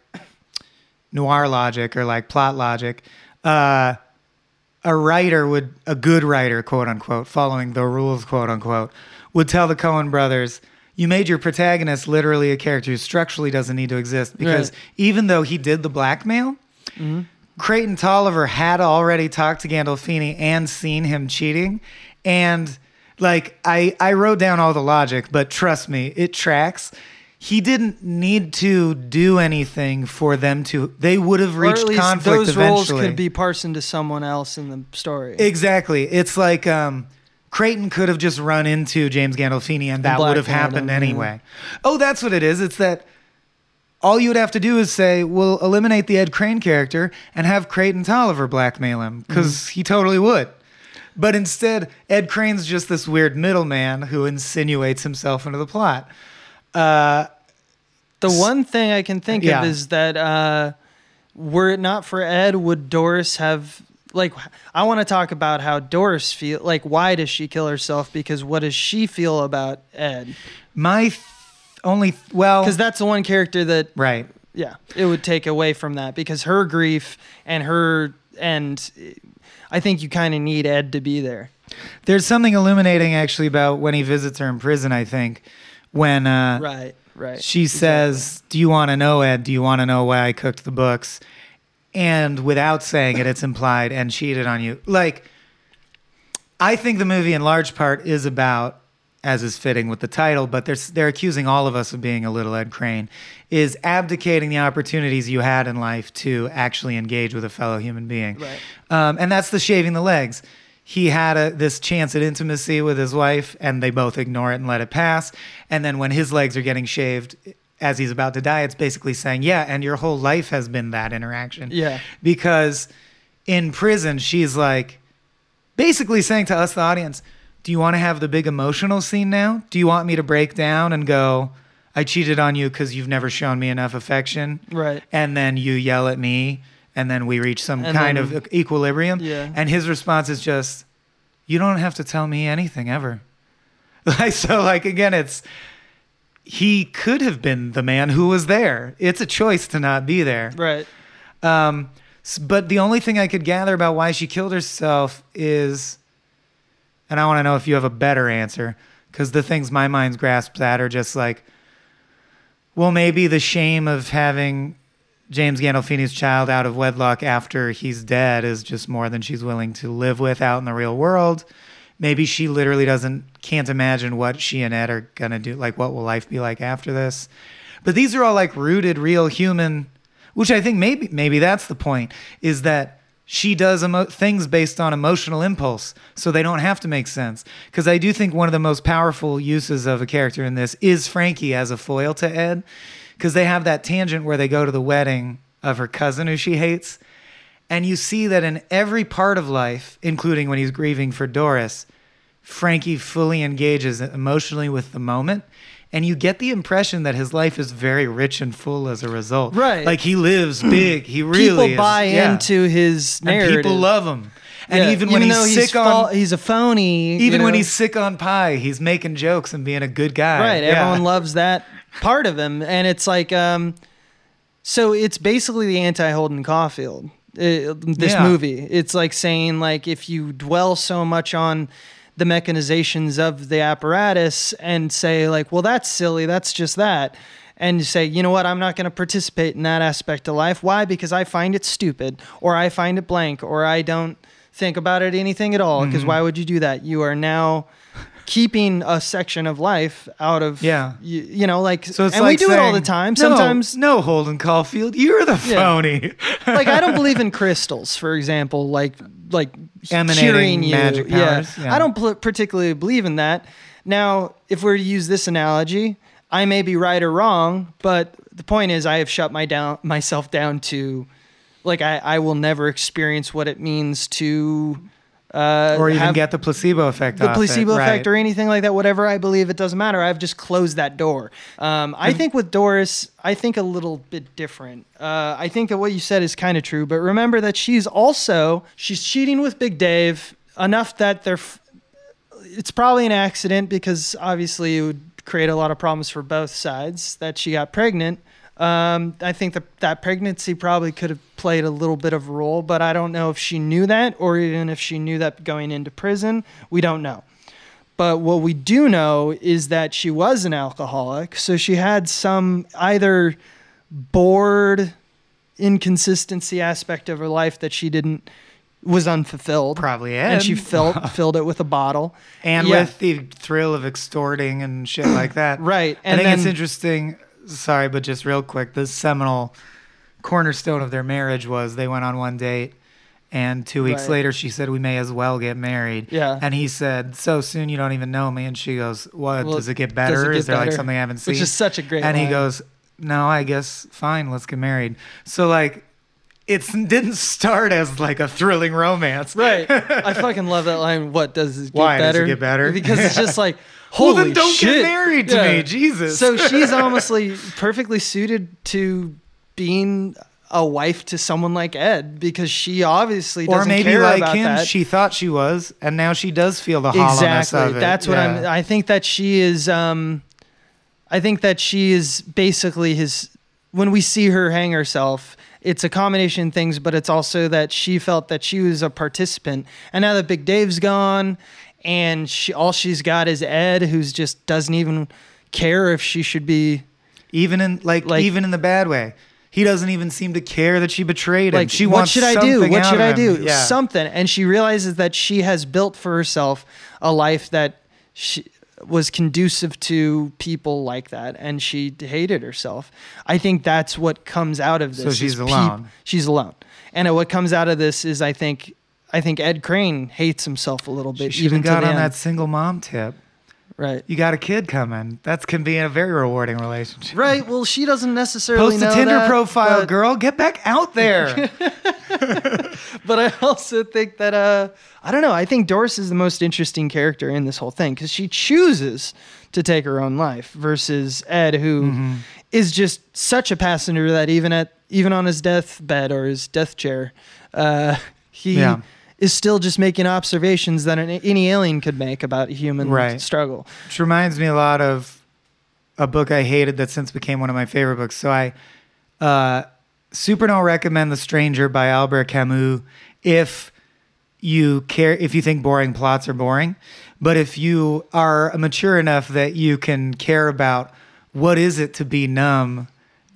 noir logic or like plot logic, uh, a writer would, a good writer, quote unquote, following the rules, quote unquote, would tell the Coen brothers, you made your protagonist literally a character who structurally doesn't need to exist because Right. even though he did the blackmail, Creighton Tolliver had already talked to Gandolfini and seen him cheating. And like I, I wrote down all the logic, but trust me, it tracks. He didn't need to do anything for them to. They would have reached at least conflict those roles could be parsed to someone else in the story. Exactly. It's like um, Creighton could have just run into James Gandolfini and that would have happened him, yeah. anyway. Oh, that's what it is. It's that all you would have to do is say, we'll eliminate the Ed Crane character and have Creighton Tolliver blackmail him because Mm-hmm. he totally would. But instead, Ed Crane's just this weird middleman who insinuates himself into the plot. Uh, The one thing I can think Yeah. of is that uh, were it not for Ed, would Doris have like? I want to talk about how Doris feel. Like, why does she kill herself? Because what does she feel about Ed? my th- only, well, Because that's the one character that right. yeah, it would take away from that because her grief and her and I think you kind of need Ed to be there. There's something illuminating actually about when he visits her in prison, I think, when uh, Right, right. She says, "Do you want to know, Ed? Do you want to know why I cooked the books?" And without saying it, it's implied and cheated on you. Like, I think the movie, in large part, is about, as is fitting with the title, but they're they're accusing all of us of being a little Ed Crane, is abdicating the opportunities you had in life to actually engage with a fellow human being, Right. um, and that's the shaving the legs. He had a, this chance at intimacy with his wife, and they both ignore it and let it pass. And then when his legs are getting shaved as he's about to die, it's basically saying, "Yeah, and your whole life has been that interaction." Yeah. because in prison she's like basically saying to us the audience do you want to have the big emotional scene now do you want me to break down and go i cheated on you because you've never shown me enough affection Right. and then you yell at me and then we reach some And kind then- of equilibrium Yeah. and his response is just you don't have to tell me anything ever like so like again it's he could have been the man who was there it's a choice to not be there Right. um, but the only thing I could gather about why she killed herself is, and I want to know if you have a better answer, because the things my mind's grasped at are just like, well, maybe the shame of having James Gandolfini's child out of wedlock after he's dead is just more than she's willing to live with out in the real world. Maybe she literally doesn't can't imagine what she and Ed are gonna do. Like, what will life be like after this? But these are all like rooted, real human, which I think maybe maybe that's the point is that she does emo- things based on emotional impulse, so they don't have to make sense. Because I do think one of the most powerful uses of a character in this is Frankie as a foil to Ed, because they have that tangent where they go to the wedding of her cousin who she hates, and you see that in every part of life, including when he's grieving for Doris, Frankie fully engages emotionally with the moment. And you get the impression that his life is very rich and full as a result. Right. Like he lives big. He really People is- buy yeah. into his and narrative. people love him. And Yeah, even when though he's, he's sick fa- on he's a phony. you even when he's sick on pie, he's making jokes and being a good guy. right, Yeah. everyone loves that part of him, and it's like, um, so it's basically the anti-Holden Caulfield. Uh, this Yeah. movie, it's like saying like if you dwell so much on the mechanizations of the apparatus and say like, well, that's silly, that's just that. And you say, you know what, I'm not going to participate in that aspect of life. Why? Because I find it stupid, or I find it blank, or I don't think about it anything at all. Mm-hmm. Because why would you do that? You are now keeping a section of life out of Yeah. you, you know like So and like we do it all the time sometimes no, Holden Caulfield, you're the Yeah. phony. like I don't believe in crystals, for example, like like Emanating you. magic powers, yeah. I don't pl- particularly believe in that. Now, if we're to use this analogy, I may be right or wrong, but the point is, I have shut my down myself down to, like, I, I will never experience what it means to, uh, or even have get the placebo effect. the placebo it. effect right. or anything like that. Whatever I believe, it doesn't matter. I've just closed that door. Um, I think with Doris, I think a little bit different. Uh, I think that what you said is kind of true, but remember that she's also she's cheating with Big Dave enough that they're. F- it's probably an accident because obviously it would create a lot of problems for both sides that she got pregnant. Um, I think that that pregnancy probably could have played a little bit of a role, but I don't know if she knew that or even if she knew that going into prison. We don't know. But what we do know is that she was an alcoholic, so she had some either bored inconsistency aspect of her life that she didn't was unfulfilled. Probably And she filled filled it with a bottle. and Yeah. with the thrill of extorting and shit like that. Right. I And think it's interesting. Sorry, but just real quick, the seminal cornerstone of their marriage was they went on one date, and two weeks Right. later she said, "We may as well get married." Yeah. And he said, "So soon you don't even know me," and she goes, "What? Well, does it get better? it get is there like something I haven't seen?" Which is such a great And he goes, "No, I guess fine. Let's get married." So like, it didn't start as like a thrilling romance, Right. I fucking love that line. What does it get Why? Does it get better? Because it's just like, Well, holy then don't shit. get married to me, Jesus. So she's like perfectly suited to being a wife to someone like Ed because she obviously or doesn't maybe care like about him, that. she thought she was, and now she does feel the hollowness exactly. of it. That's what I'm. I think that she is. Um, I think that she is basically his. When we see her hang herself, it's a combination of things, but it's also that she felt that she was a participant, and now that Big Dave's gone, and she all she's got is Ed, who's just doesn't even care if she should be. even in like, Like- even in the bad way. He doesn't even seem to care that she betrayed him. like she what wants should I do? What should I do? Yeah. Something. And she realizes that she has built for herself a life that she was conducive to people like that and she hated herself. I think that's what comes out of this. So she's peop- alone. she's alone. And uh, what comes out of this is I think I think Ed Crane hates himself a little bit should even got on end. that single mom tip. right. You got a kid coming. That can be a very rewarding relationship. Right. Well, she doesn't necessarily Post a Tinder that, profile, but- girl. Get back out there. but I also think that uh, I don't know. I think Doris is the most interesting character in this whole thing because she chooses to take her own life versus Ed, who is Mm-hmm. just such a passenger that even at even on his deathbed or his death chair, uh, he Yeah. Is still just making observations that an, any alien could make about human Right. struggle. Which reminds me a lot of a book I hated that since became one of my favorite books. So I uh, super don't recommend The Stranger by Albert Camus if you care if you think boring plots are boring. But if you are mature enough that you can care about what is it to be numb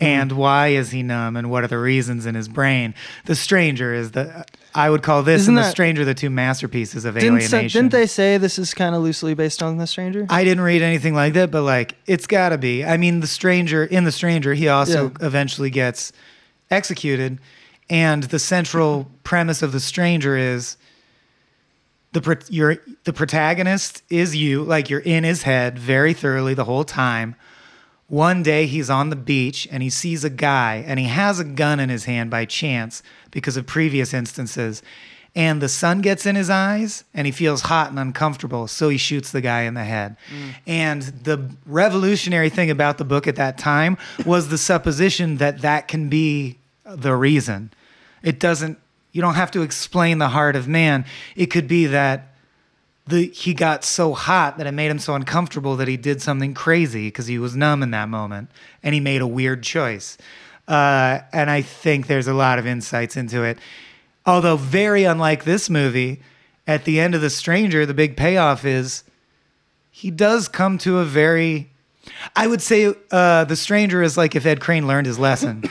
and why is he numb and what are the reasons in his brain. The Stranger is the I would call this Isn't and The Stranger the two masterpieces of Didn't, say, alienation. didn't they say this is kind of loosely based on The Stranger? I didn't read anything like that, but like it's got to be. I mean, the stranger in the stranger, he also Yeah. eventually gets executed, and the central premise of the stranger is the pro- you're the protagonist is you, like you're in his head very thoroughly the whole time. One day he's on the beach and he sees a guy and he has a gun in his hand by chance because of previous instances. And the sun gets in his eyes and he feels hot and uncomfortable, so he shoots the guy in the head. Mm. And the revolutionary thing about the book at that time was the supposition that that can be the reason. It doesn't, you don't have to explain the heart of man. It could be that the he got so hot that it made him so uncomfortable that he did something crazy because he was numb in that moment and he made a weird choice. Uh, and I think there's a lot of insights into it. Although very unlike this movie, at the end of The Stranger, the big payoff is he does come to a very I would say uh, The Stranger is like if Ed Crane learned his lesson.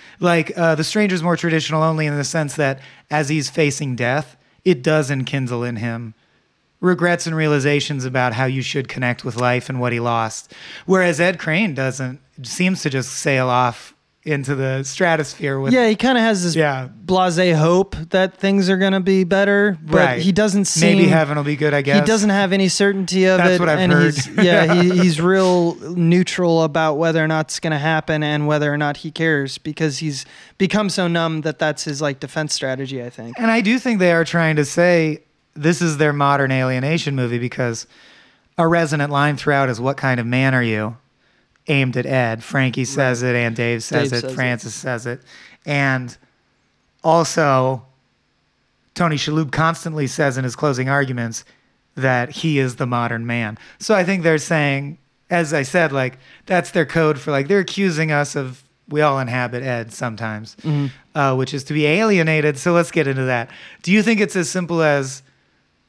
like uh, The Stranger is more traditional only in the sense that as he's facing death, it does enkindle in him regrets and realizations about how you should connect with life and what he lost. Whereas Ed Crane doesn't, seems to just sail off into the stratosphere with. yeah, he kind of has this Yeah. blase hope that things are going to be better, but Right. he doesn't seem Maybe heaven will be good, I guess. He doesn't have any certainty of That's it, what I've and heard. he's yeah, he, he's real neutral about whether or not it's going to happen and whether or not he cares because he's become so numb that that's his like defense strategy. I think. And I do think they are trying to say this is their modern alienation movie because a resonant line throughout is what kind of man are you? Aimed at Ed. Frankie says it and Dave says Dave it, says it. Frances says it. And also Tony Shalhoub constantly says in his closing arguments that he is the modern man. So I think they're saying, as I said, like that's their code for like they're accusing us of we all inhabit Ed sometimes, uh, which is to be alienated. So let's get into that. Do you think it's as simple as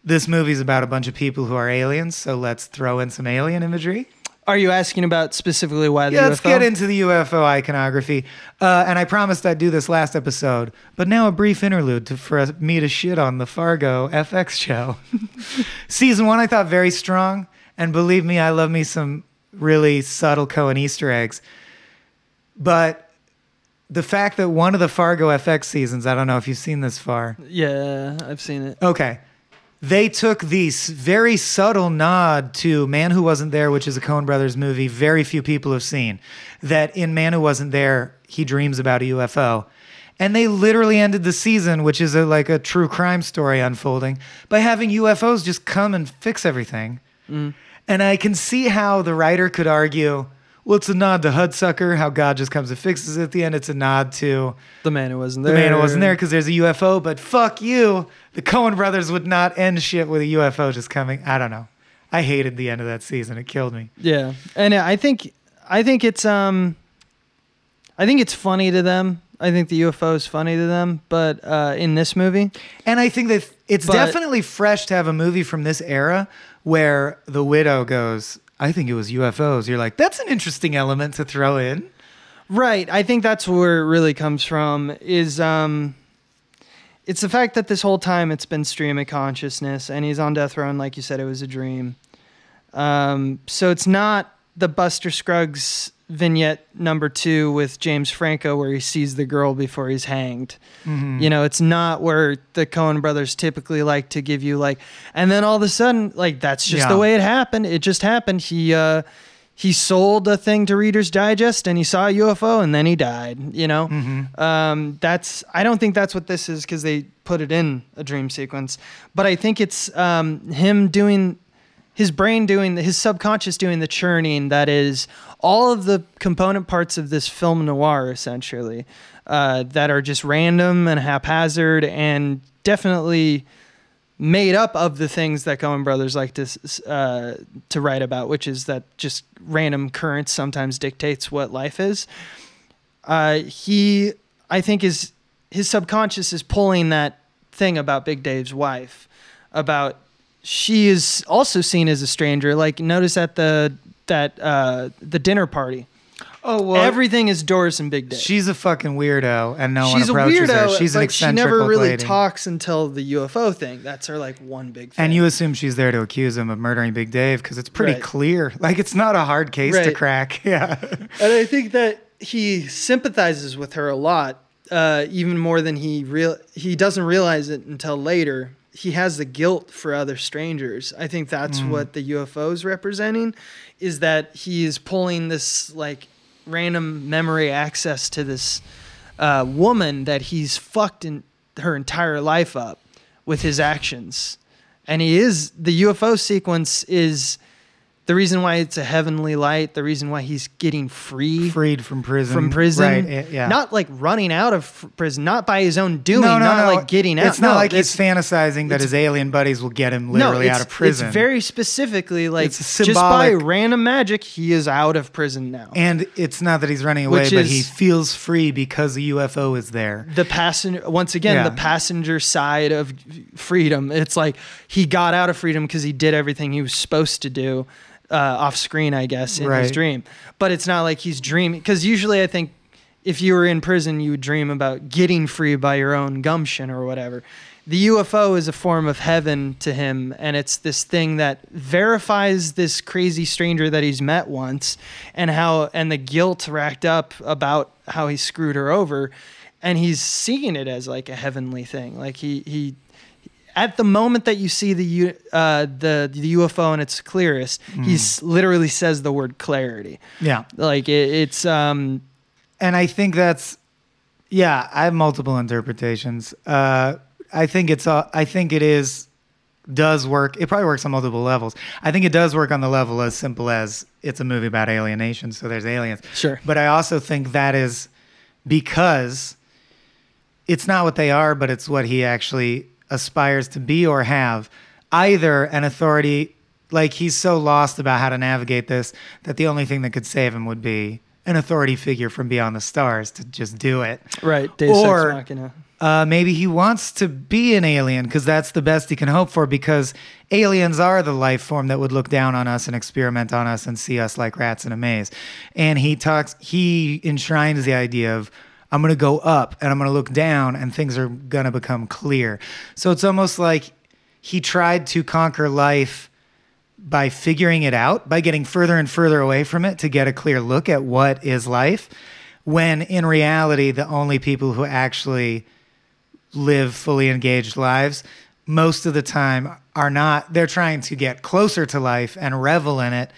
this movie's about a bunch of people who are aliens? So let's throw in some alien imagery. Are you asking about specifically why the Yeah, let's UFO? get into the UFO iconography. Uh, and I promised I'd do this last episode, but now a brief interlude to, for me to shit on the Fargo FX show. Season one, I thought very strong, and believe me, I love me some really subtle Coen Easter eggs. But the fact that one of the Fargo FX seasons, I don't know if you've seen this far. Yeah, I've seen it. Okay. They took the very subtle nod to Man Who Wasn't There, which is a Coen Brothers movie very few people have seen. That in Man Who Wasn't There, he dreams about a UFO. And they literally ended the season, which is a, like a true crime story unfolding, by having UFOs just come and fix everything. Mm. And I can see how the writer could argue, well, it's a nod to Hudsucker, how God just comes and fixes it at the end. It's a nod to The man who wasn't there. the man who wasn't there because there's a UFO, but fuck you. The Coen brothers would not end shit with a UFO just coming. I don't know. I hated the end of that season. It killed me. Yeah, and I think I think it's um, I think it's funny to them. I think the UFO is funny to them, but uh, in this movie, And I think that it's But- definitely fresh to have a movie from this era where the widow goes, I think it was UFOs. You're like, that's an interesting element to throw in. Right. I think that's where it really comes from is um it's the fact that this whole time it's been stream of consciousness and he's on death row and like you said it was a dream. Um so it's not the Buster Scruggs vignette number 2 with James Franco where he sees the girl before he's hanged. Mhm. You know, it's not where the Coen brothers typically like to give you like and then all of a sudden like that's just Yeah. the way it happened. It just happened. He uh he sold a thing to Reader's Digest and he saw a UFO and then he died, you know? Mhm. Um, that's I don't think that's what this is because they put it in a dream sequence, but I think it's um, him doing his brain doing his subconscious doing the churning that is all of the component parts of this film noir essentially uh, that are just random and haphazard and definitely made up of the things that Coen Brothers like to uh, to write about, which is that just random currents sometimes dictates what life is. Uh, he, I think, is his subconscious is pulling that thing about Big Dave's wife, about she is also seen as a stranger. Like notice at the that uh, the dinner party, Oh well, everything is Doris and Big Dave. she's a fucking weirdo, and no She's one approaches weirdo. her. She's an but she never really lady. talks until the UFO thing. That's her like one big. Thing. And you assume she's there to accuse him of murdering Big Dave because it's pretty Right. clear. Like it's not a hard case to crack. Yeah. and I think that he sympathizes with her a lot, uh, even more than he real. He doesn't realize it until later. He has the guilt for other strangers. I think that's what the UFO is representing, is that he is pulling this like random memory access to this uh, woman that he's fucked in her entire life up with his actions, and he is the UFO sequence is the reason why it's a heavenly light, the reason why he's getting free Freed from prison. from prison. Right. Yeah. Not like running out of prison, not by his own doing, no, no, not no. like getting out. It's not No, like he's it's- fantasizing that his alien buddies will get him literally no, out of prison. It's very specifically like just by random magic, he is out of prison now. and it's not that he's running away, Which but he feels free because the UFO is there. the passenger once again Yeah. the passenger side of freedom it's like he got out of freedom because he did everything he was supposed to do uh, off screen i guess in his dream. But it's not like he's dreaming because usually i think if you were in prison you would dream about getting free by your own gumption or whatever. The ufo is a form of heaven to him and it's this thing that verifies this crazy stranger that he's met once and how and the guilt racked up about how he screwed her over. And he's seeing it as like a heavenly thing. Like he he at the moment that you see the uh, the the UFO and its clearest, he literally says the word clarity. Yeah. Like it, it's um and I think that's yeah. I have multiple interpretations. Uh, I think it's uh, I think it is does work. It probably works on multiple levels. I think it does work on the level as simple as it's a movie about alienation, so there's aliens. Sure. But I also think that is because it's not what they are, but it's what he actually aspires to be or have. Either an authority, like he's so lost about how to navigate this that the only thing that could save him would be an authority figure from beyond the stars to just do it. right. Deus Or- Uh, maybe he wants to be an alien because that's the best he can hope for because aliens are the life form that would look down on us and experiment on us and see us like rats in a maze. And he talks, he enshrines the idea of, I'm going to go up and I'm going to look down and things are going to become clear. So it's almost like he tried to conquer life by figuring it out, by getting further and further away from it to get a clear look at what is life, when in reality, the only people who actually live fully engaged lives most of the time are not they're trying to get closer to life and revel in it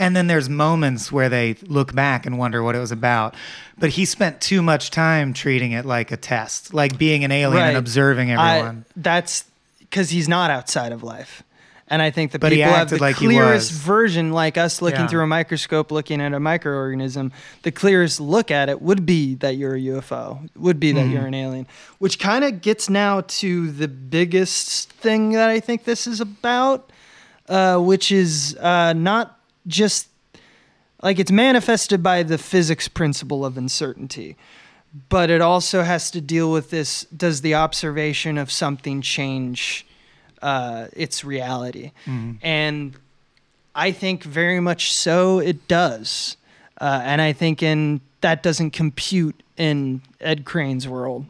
and then there's moments where they look back and wonder what it was about but he spent too much time treating it like a test like being an alien and observing everyone I, that's because he's not outside of life. And I think that But people have the like clearest version, like us looking Yeah. through a microscope, looking at a microorganism. The clearest look at it would be that you're a UFO, would be that Mm-hmm. you're an alien, which kind of gets now to the biggest thing that I think this is about, uh, which is uh, not just like it's manifested by the physics principle of uncertainty but it also has to deal with this does the observation of something change uh, its reality? And i think very much so it does uh, and I think in that doesn't compute in Ed Crane's world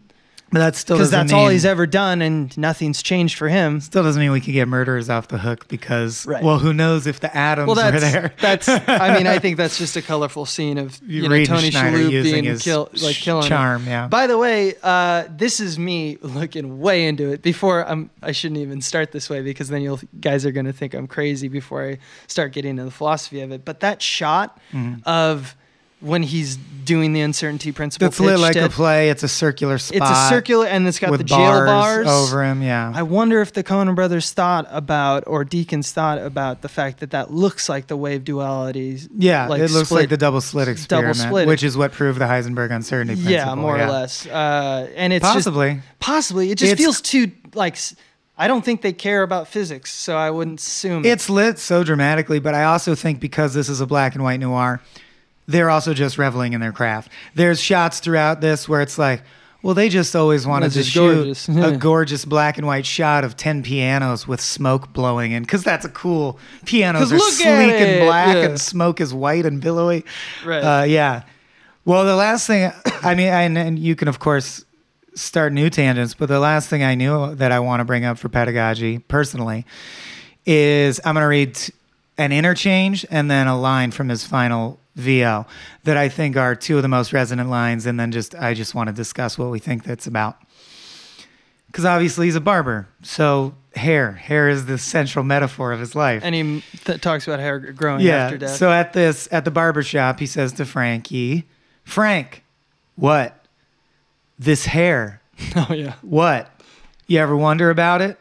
But that still because that's all he's ever done, and nothing's changed for him. Still doesn't mean we can get murderers off the hook because, Right. well, who knows if the atoms Well, are that's there? that's. I mean, I think that's just a colorful scene of You you, know Tony Schneider Shalhoub being kill, like killing. him. charm, yeah. By the way, uh, this is me looking way into it. Before I'm, I shouldn't even start this way because then you guys are gonna think I'm crazy before I start getting into the philosophy of it. But that shot Mhm. of when he's doing the uncertainty principle, It's lit like a play. It's a circular spot. It's a circular, and it's got the jail bars over him. Yeah. I wonder if the Coen brothers thought about, or Deakins thought about the fact that that looks like the wave duality. yeah, like it looks split- like the double slit double experiment, split. which is what proved the Heisenberg uncertainty principle. Yeah, more yeah. or less. Uh, and it's just Possibly. possibly. It just It's- feels too like. I don't think they care about physics, so I wouldn't assume. It's lit so dramatically, but I also think because this is a black and white noir, they're also just reveling in their craft. There's shots throughout this where it's like, well, they just always wanted to shoot gorgeous. a gorgeous black and white shot of 10 pianos with smoke blowing in because that's a cool pianos are sleek and black yeah. and smoke is white and billowy. Right. Uh, yeah. Well, the last thing, I mean, and, and you can, of course, start new tangents, but the last thing I knew that I want to bring up for pedagogy personally is I'm going to read an interchange and then a line from his final VO that I think are two of the most resonant lines. And then just, I just want to discuss what we think that's about. Because obviously he's a barber. So hair, hair is the central metaphor of his life. and he th- talks about hair growing Yeah. after death. So at this at the barber shop, he says to Frankie, "Frank, what? This hair? oh yeah. What? You ever wonder about it?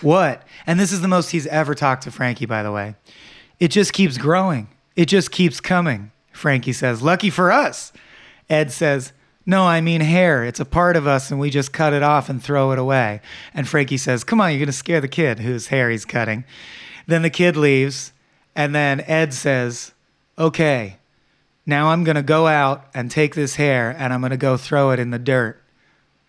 What?" And this is the most he's ever talked to Frankie, by the way. It just keeps growing. It just keeps coming. Frankie says, "Lucky for us." Ed says, "No, I mean hair. It's a part of us, and we just cut it off and throw it away." And Frankie says, "Come on, you're gonna scare the kid whose hair he's cutting." Then the kid leaves, and then Ed says, Okay, now I'm going to go out and take this hair and I'm going to go throw it in the dirt.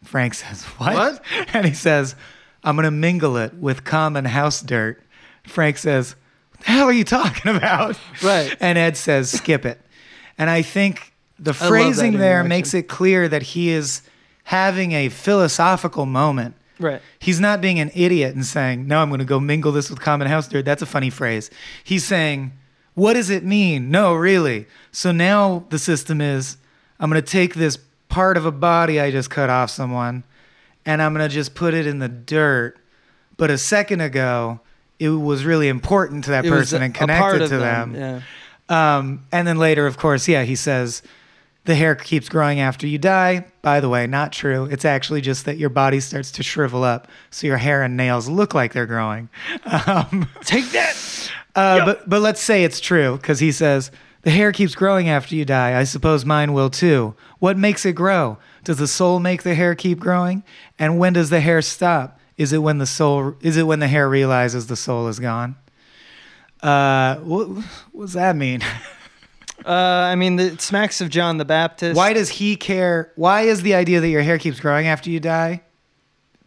Frank says, What? What? And he says, I'm going to mingle it with common house dirt. Frank says, the hell are you talking about? Right. And Ed says, Skip it. And I think the I phrasing there makes it clear that he is having a philosophical moment Right. He's not being an idiot and saying, "No, I'm going to go mingle this with common house dirt." That's a funny phrase. He's saying, "What does it mean?" No, really. So now the system is, I'm going to take this part of a body I just cut off someone, and I'm going to just put it in the dirt. But a second ago, it was really important to that It person a- and connected to them. Yeah. Um, and then later, of course, yeah, he says the hair keeps growing after you die. By the way, not true. It's actually just that your body starts to shrivel up, so your hair and nails look like they're growing. Um, Take that. uh, But but let's say it's true because he says the hair keeps growing after you die. I suppose mine will too. What makes it grow? Does the soul make the hair keep growing? And when does the hair stop? Is it when the soul? Is it when the hair realizes the soul is gone? Uh, what, what does that mean? Uh, I mean, the, it smacks of John the Baptist. Why does he care? Why is the idea that your hair keeps growing after you die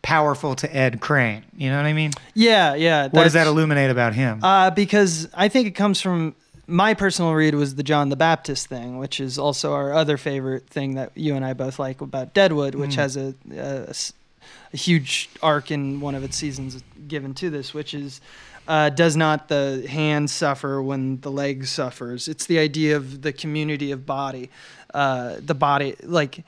powerful to Ed Crane? You know what I mean? Yeah, yeah. What does that illuminate about him? Uh, because I think it comes from my personal read was the John the Baptist thing, which is also our other favorite thing that you and I both like about Deadwood, which Mm. has a, a a huge arc in one of its seasons given to this, which is uh, does not the hand suffer when the leg suffers? It's the idea of the community of body, uh, the body like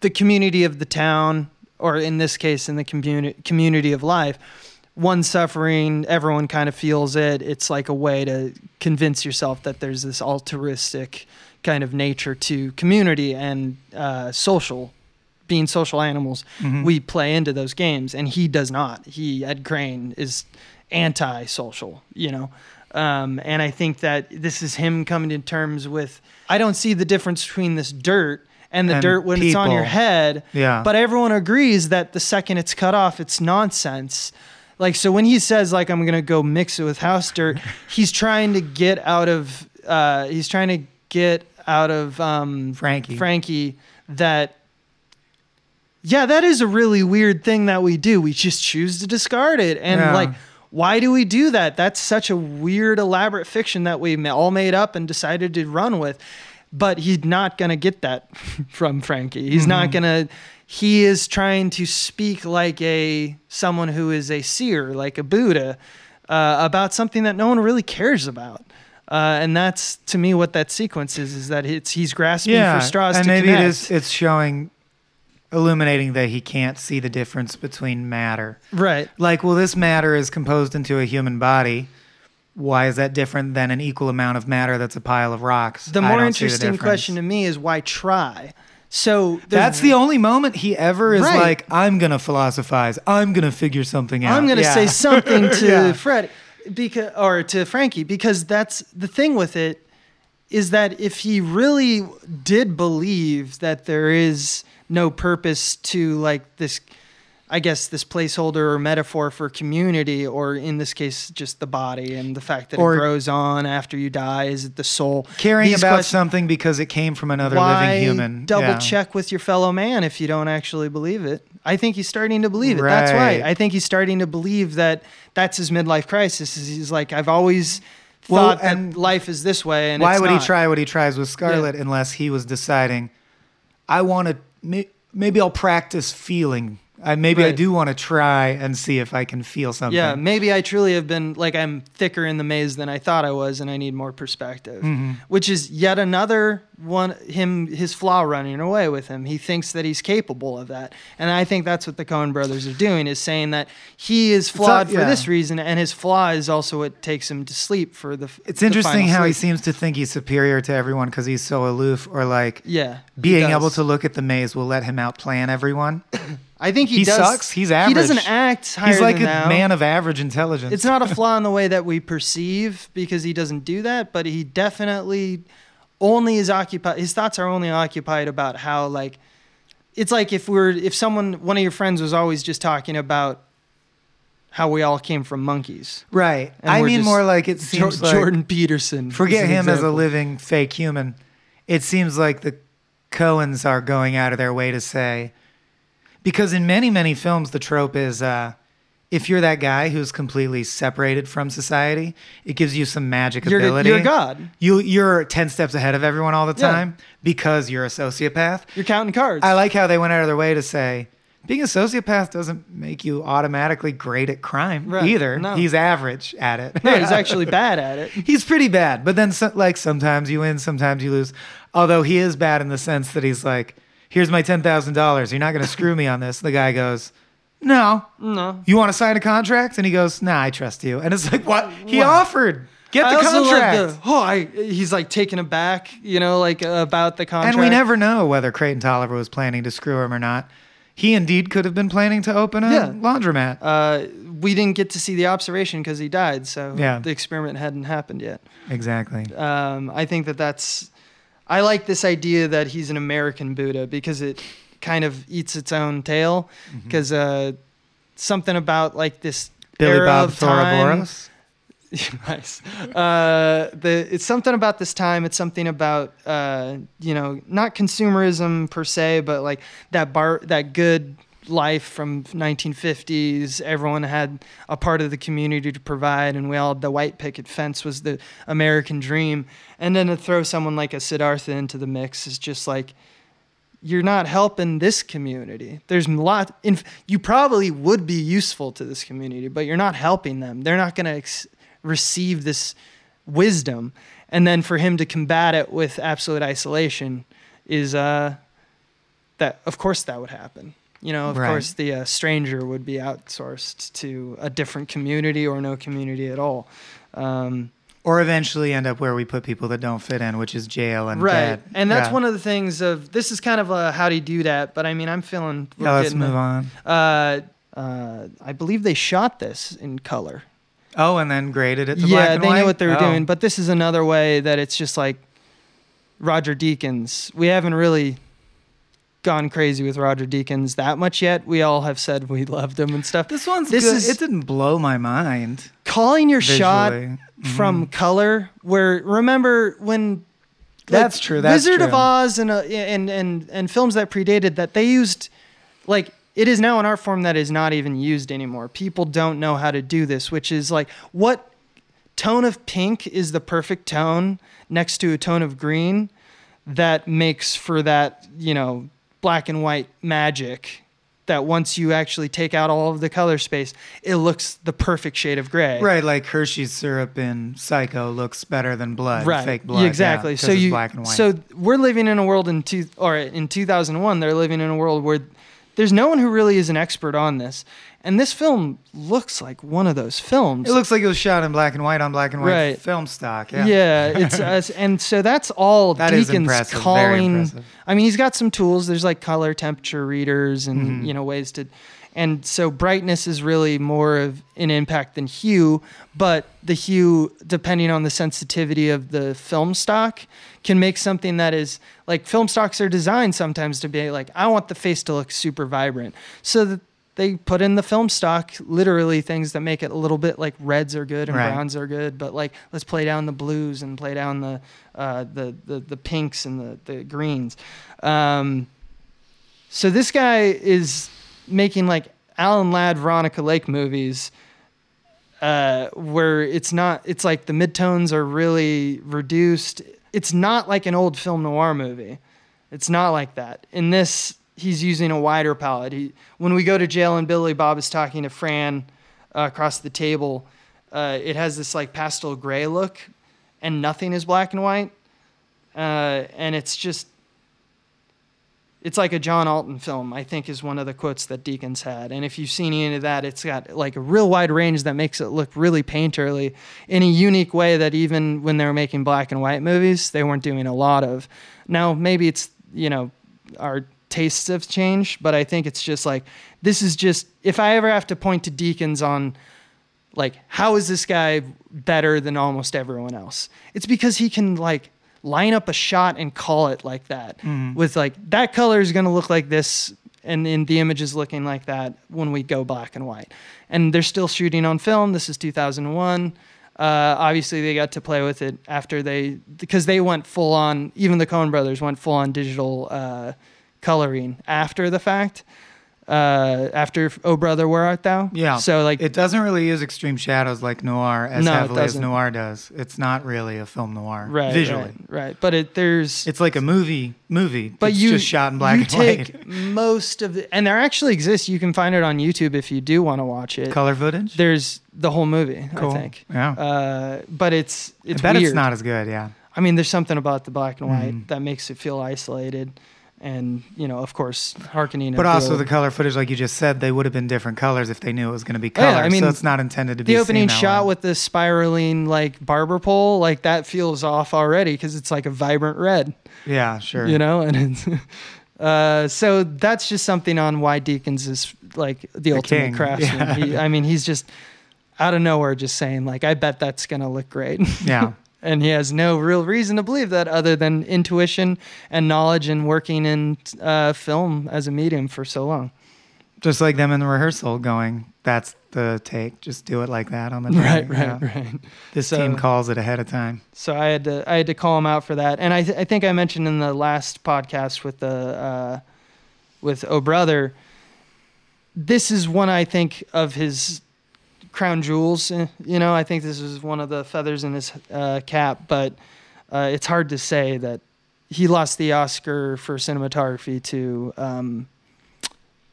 the community of the town, or in this case, in the community community of life. One suffering, everyone kind of feels it. It's like a way to convince yourself that there's this altruistic kind of nature to community and uh, social, being social animals. Mhm. We play into those games, and he does not. He Ed Crane is anti-social, you know. Um, and I think that this is him coming to terms with. I don't see the difference between this dirt and the And dirt when it's on your head. Yeah. But everyone agrees that the second it's cut off, it's nonsense. Like so, when he says like I'm gonna go mix it with house dirt, he's trying to get out of. Uh, he's trying to get out of um, Frankie. Frankie that. Yeah, that is a really weird thing that we do. We just choose to discard it, and Yeah. like, why do we do that? That's such a weird, elaborate fiction that we all made up and decided to run with. but he's not gonna get that from Frankie. He's not Mhm. gonna. He is trying to speak like a someone who is a seer, like a Buddha, uh, about something that no one really cares about. Uh, and that's to me what that sequence is: is that it's he's grasping yeah, for straws and to maybe connect. it is. It's showing, illuminating that he can't see the difference between matter. right. Like, well, this matter is composed into a human body. Why is that different than an equal amount of matter that's a pile of rocks? The more interesting difference. question to me is why try? So That's the only moment he ever is Right. like, I'm gonna philosophize. I'm gonna figure something out. I'm going to Yeah. say something to Yeah. Fred because or to Frankie because that's the thing with it is that if he really did believe that there is no purpose to like this I guess this placeholder or metaphor for community or in this case just the body and the fact that Or- it grows on after you die is it the soul caring These about something because it came from another why living human. double Yeah. check with your fellow man if you don't actually believe it i think he's starting to believe it that's right Right. i think he's starting to believe that that's his midlife crisis is he's like i've always Well, thought and that life is this way and Why would not. he try what he tries with Scarlett unless he was deciding, I want to, may, maybe I'll practice feeling. I, maybe I do want to try and see if I can feel something. yeah maybe i truly have been like i'm thicker in the maze than i thought i was and i need more perspective Mhm. which is yet another one him his flaw running away with him he thinks that he's capable of that and i think that's what the coen brothers are doing is saying that he is flawed for yeah. this reason and his flaw is also what takes him to sleep for the It's the interesting how he seems to think he's superior to everyone because he's so aloof, or like yeah being able to look at the maze will let him outplan everyone. i think he, he does, sucks. He's average. he doesn't act higher He's like a man of average intelligence. it's not a flaw in the way that we perceive because he doesn't do that, but he definitely only is occupied. His thoughts are only occupied about how like it's like if we're if someone one of your friends was always just talking about how we all came from monkeys. right. And I mean more like it Jo- seems like Jordan Peterson. forget him as a living fake human. It seems like the Coens are going out of their way to say, because in many many films the trope is. uh if you're that guy who's completely separated from society, it gives you some magic You're, ability. you're God. You you're ten steps ahead of everyone all the Yeah. time because you're a sociopath. You're counting cards. I like how they went out of their way to say being a sociopath doesn't make you automatically great at crime Right. either. No. He's average at it. no, he's actually bad at it. he's pretty bad, but then like sometimes you win, sometimes you lose. Although he is bad in the sense that he's like, "Here's my ten thousand dollars. You're not going to screw me on this." The guy goes. No. No. You want to sign a contract? And he goes, Nah, I trust you. And it's like, what? He Wow. offered. Get the contract. the- oh, I, he's like taken aback, you know, like uh, about the contract. And we never know whether Creighton Tolliver was planning to screw him or not. He indeed could have been planning to open a Yeah. laundromat. Uh, we didn't get to see the observation because he died, so Yeah. the experiment hadn't happened yet. Exactly. Um, I think that that's. I like this idea that he's an American Buddha because it kind of eats its own tail. Mm-hmm. Because uh, something about like this Billy era Bob of time- the Ouroboros. nice. Uh, the it's something about this time. It's something about uh, you know not consumerism per se, but like that bar that good life from 1950s. Everyone had a part of the community to provide, and we all the white picket fence was the American dream. And then to throw someone like a Siddhartha into the mix is just like you're not helping this community. There's a lot. In, you probably would be useful to this community, but you're not helping them. They're not going to ex- receive this wisdom, and then for him to combat it with absolute isolation is uh, that. Of course, that would happen. You know, of Right. course, the uh, stranger would be outsourced to a different community or no community at all. Um, Or eventually end up where we put people that don't fit in, which is jail and right, dead. and that's Yeah. one of the things of this is kind of a how do you do that? But I mean, I'm feeling. Yeah, let's move on. Uh, uh, I believe they shot this in color. Oh, and then graded it to yeah, black and they knew what they were Oh. doing. But this is another way that it's just like Roger Deakins. We haven't really gone crazy with Roger Deakins that much yet. We all have said we loved him and stuff. This one's This good. is- it didn't blow my mind. Calling your shot visually. from color, where remember when That's true, that's Wizard of. Oz and, uh, and and and films that predated that they used like it is now an art form that is not even used anymore. People don't know how to do this, which is like what tone of pink is the perfect tone next to a tone of green that makes for that you know black and white magic that once you actually take out all of the color space, it looks the perfect shade of gray. Right, like Hershey's syrup in Psycho looks better than blood, Right. fake blood. yeah, so you black and white. so we're living in a world in two or in 2001 they're living in a world where there's no one who really is an expert on this. And this film looks like one of those films. it looks like it was shot in black and white on black and white Right. film stock. Yeah. yeah, it's uh, and so that's all That is Deakins' calling. impressive. I mean, he's got some tools. There's like color temperature readers and Mm-hmm. you know ways to, and so brightness is really more of an impact than hue. But the hue, depending on the sensitivity of the film stock, can make something that is like film stocks are designed sometimes to be like I want the face to look super vibrant, so that they put in the film stock literally things that make it a little bit like reds are good and Right. browns are good, but like let's play down the blues and play down the uh, the, the the pinks and the the greens. Um, so this guy is making like Alan Ladd, Veronica Lake movies. Uh, where it's not, it's like the midtones are really reduced. It's not like an old film noir movie. It's not like that. In this, he's using a wider palette. He, when we go to jail and Billy Bob is talking to Fran uh, across the table, uh, it has this like pastel gray look, and nothing is black and white. Uh, and it's just, it's like a John Alton film, I think, is one of the quotes that Deakins had. And if you've seen any of that, it's got like a real wide range that makes it look really painterly in a unique way that even when they were making black and white movies, they weren't doing a lot of. Now, maybe it's, you know, our tastes have changed, but I think it's just like, this is just, if I ever have to point to Deakins on, like, how is this guy better than almost everyone else? It's because he can, like, line up a shot and call it like that. With like that color is going to look like this and then the image is looking like that when we go black and white. And they're still shooting on film. This is 2001 uh, obviously they got to play with it after they because they went full on even the Coen brothers went full on digital uh, coloring after the fact uh, after oh brother where art thou Yeah. so like It doesn't really use extreme shadows like noir as No, heavily as noir does. It's not really a film noir right visually. right, right but it there's It's like a movie movie, but you just shot in black you and take white. most of the and there actually exists you can find it on youtube if you do want to watch it Color footage. there's the whole movie Cool. i think Yeah. uh, but it's it's I bet weird it's not as good. Yeah. i mean there's something about the black and white Mhm. that makes it feel isolated and you know of course harkening But also old- the color footage, like you just said, they would have been different colors if they knew it was going to be Oh, yeah, color. I mean, so it's not intended to be the opening shot way. with the spiraling like barber pole like that feels off already because it's like a vibrant red Yeah, sure. you know and it's uh, so that's just something on why Deakins is like the, ultimate king, craftsman yeah. he, i mean he's just out of nowhere just saying like i bet that's gonna look great Yeah. and he has no real reason to believe that other than intuition and knowledge and working in uh, film as a medium for so long Just like them in the rehearsal going, that's the take. Just do it like that on the day. right right Yeah. right This So- team calls it ahead of time. so I had to I had to call him out for that, and I th- I think I mentioned in the last podcast with the uh, with Oh Brother, this is one I think of his crown jewels. eh, You know, I think this is one of the feathers in his uh, cap, but uh, it's hard to say that he lost the Oscar for cinematography to. Um,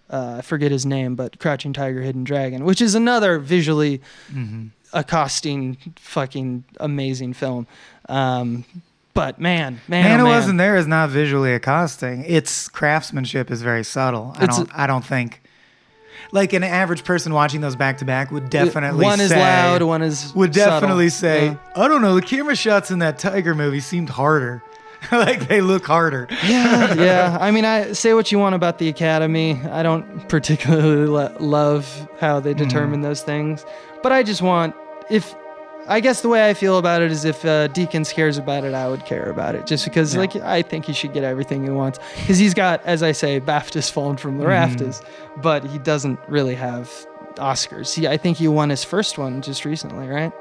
uh, I forget his name, but Crouching Tiger, Hidden Dragon, which is another visually hmm accosting fucking amazing film. Um, but man, man, Man, oh, it wasn't there is not visually accosting. Its craftsmanship is very subtle. I It's don't. I don't think. Like an average person watching those back to back would definitely say one is loud, one is would subtle. definitely say, Yeah. I don't know, the camera shots in that Tiger movie seemed harder. like they look harder. yeah, yeah. I mean, I say what you want about the Academy. I don't particularly lo- love how they determine mm. those things, but I just want if. I guess the way I feel about it is if uh, Deakins cares about it, I would care about it. Just because, Yeah. like, I think he should get everything he wants. Because he's got, as I say, BAFTAs fallen from the rafters, but he doesn't really have Oscars. He, I think he won his first one just recently, right?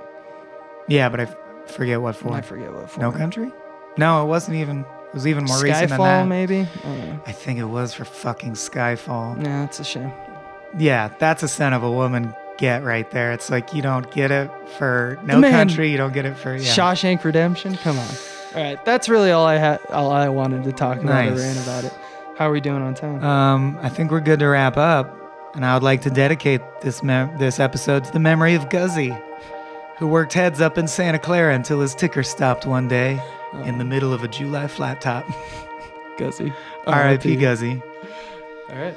Yeah, but I f- forget what for. I forget what for. No Country? No, it wasn't even. It was even more recent than Skyfall, that. maybe. I. I think it was for fucking Skyfall. Yeah, that's a shame. Yeah, that's a son of a woman get right there. It's like you don't get it for No Man. Country, you don't get it for yeah. Shawshank Redemption. Come on. All right, that's really all I had. All I wanted to talk about Nice. rant about it. How are we doing on time? Um, I think we're good to wrap up, and I would like to dedicate this mem- this episode to the memory of Guzzy, who worked heads up in Santa Clara until his ticker stopped one day in the middle of a July flat top. Guzzy. R.I.P. Guzzy. All right.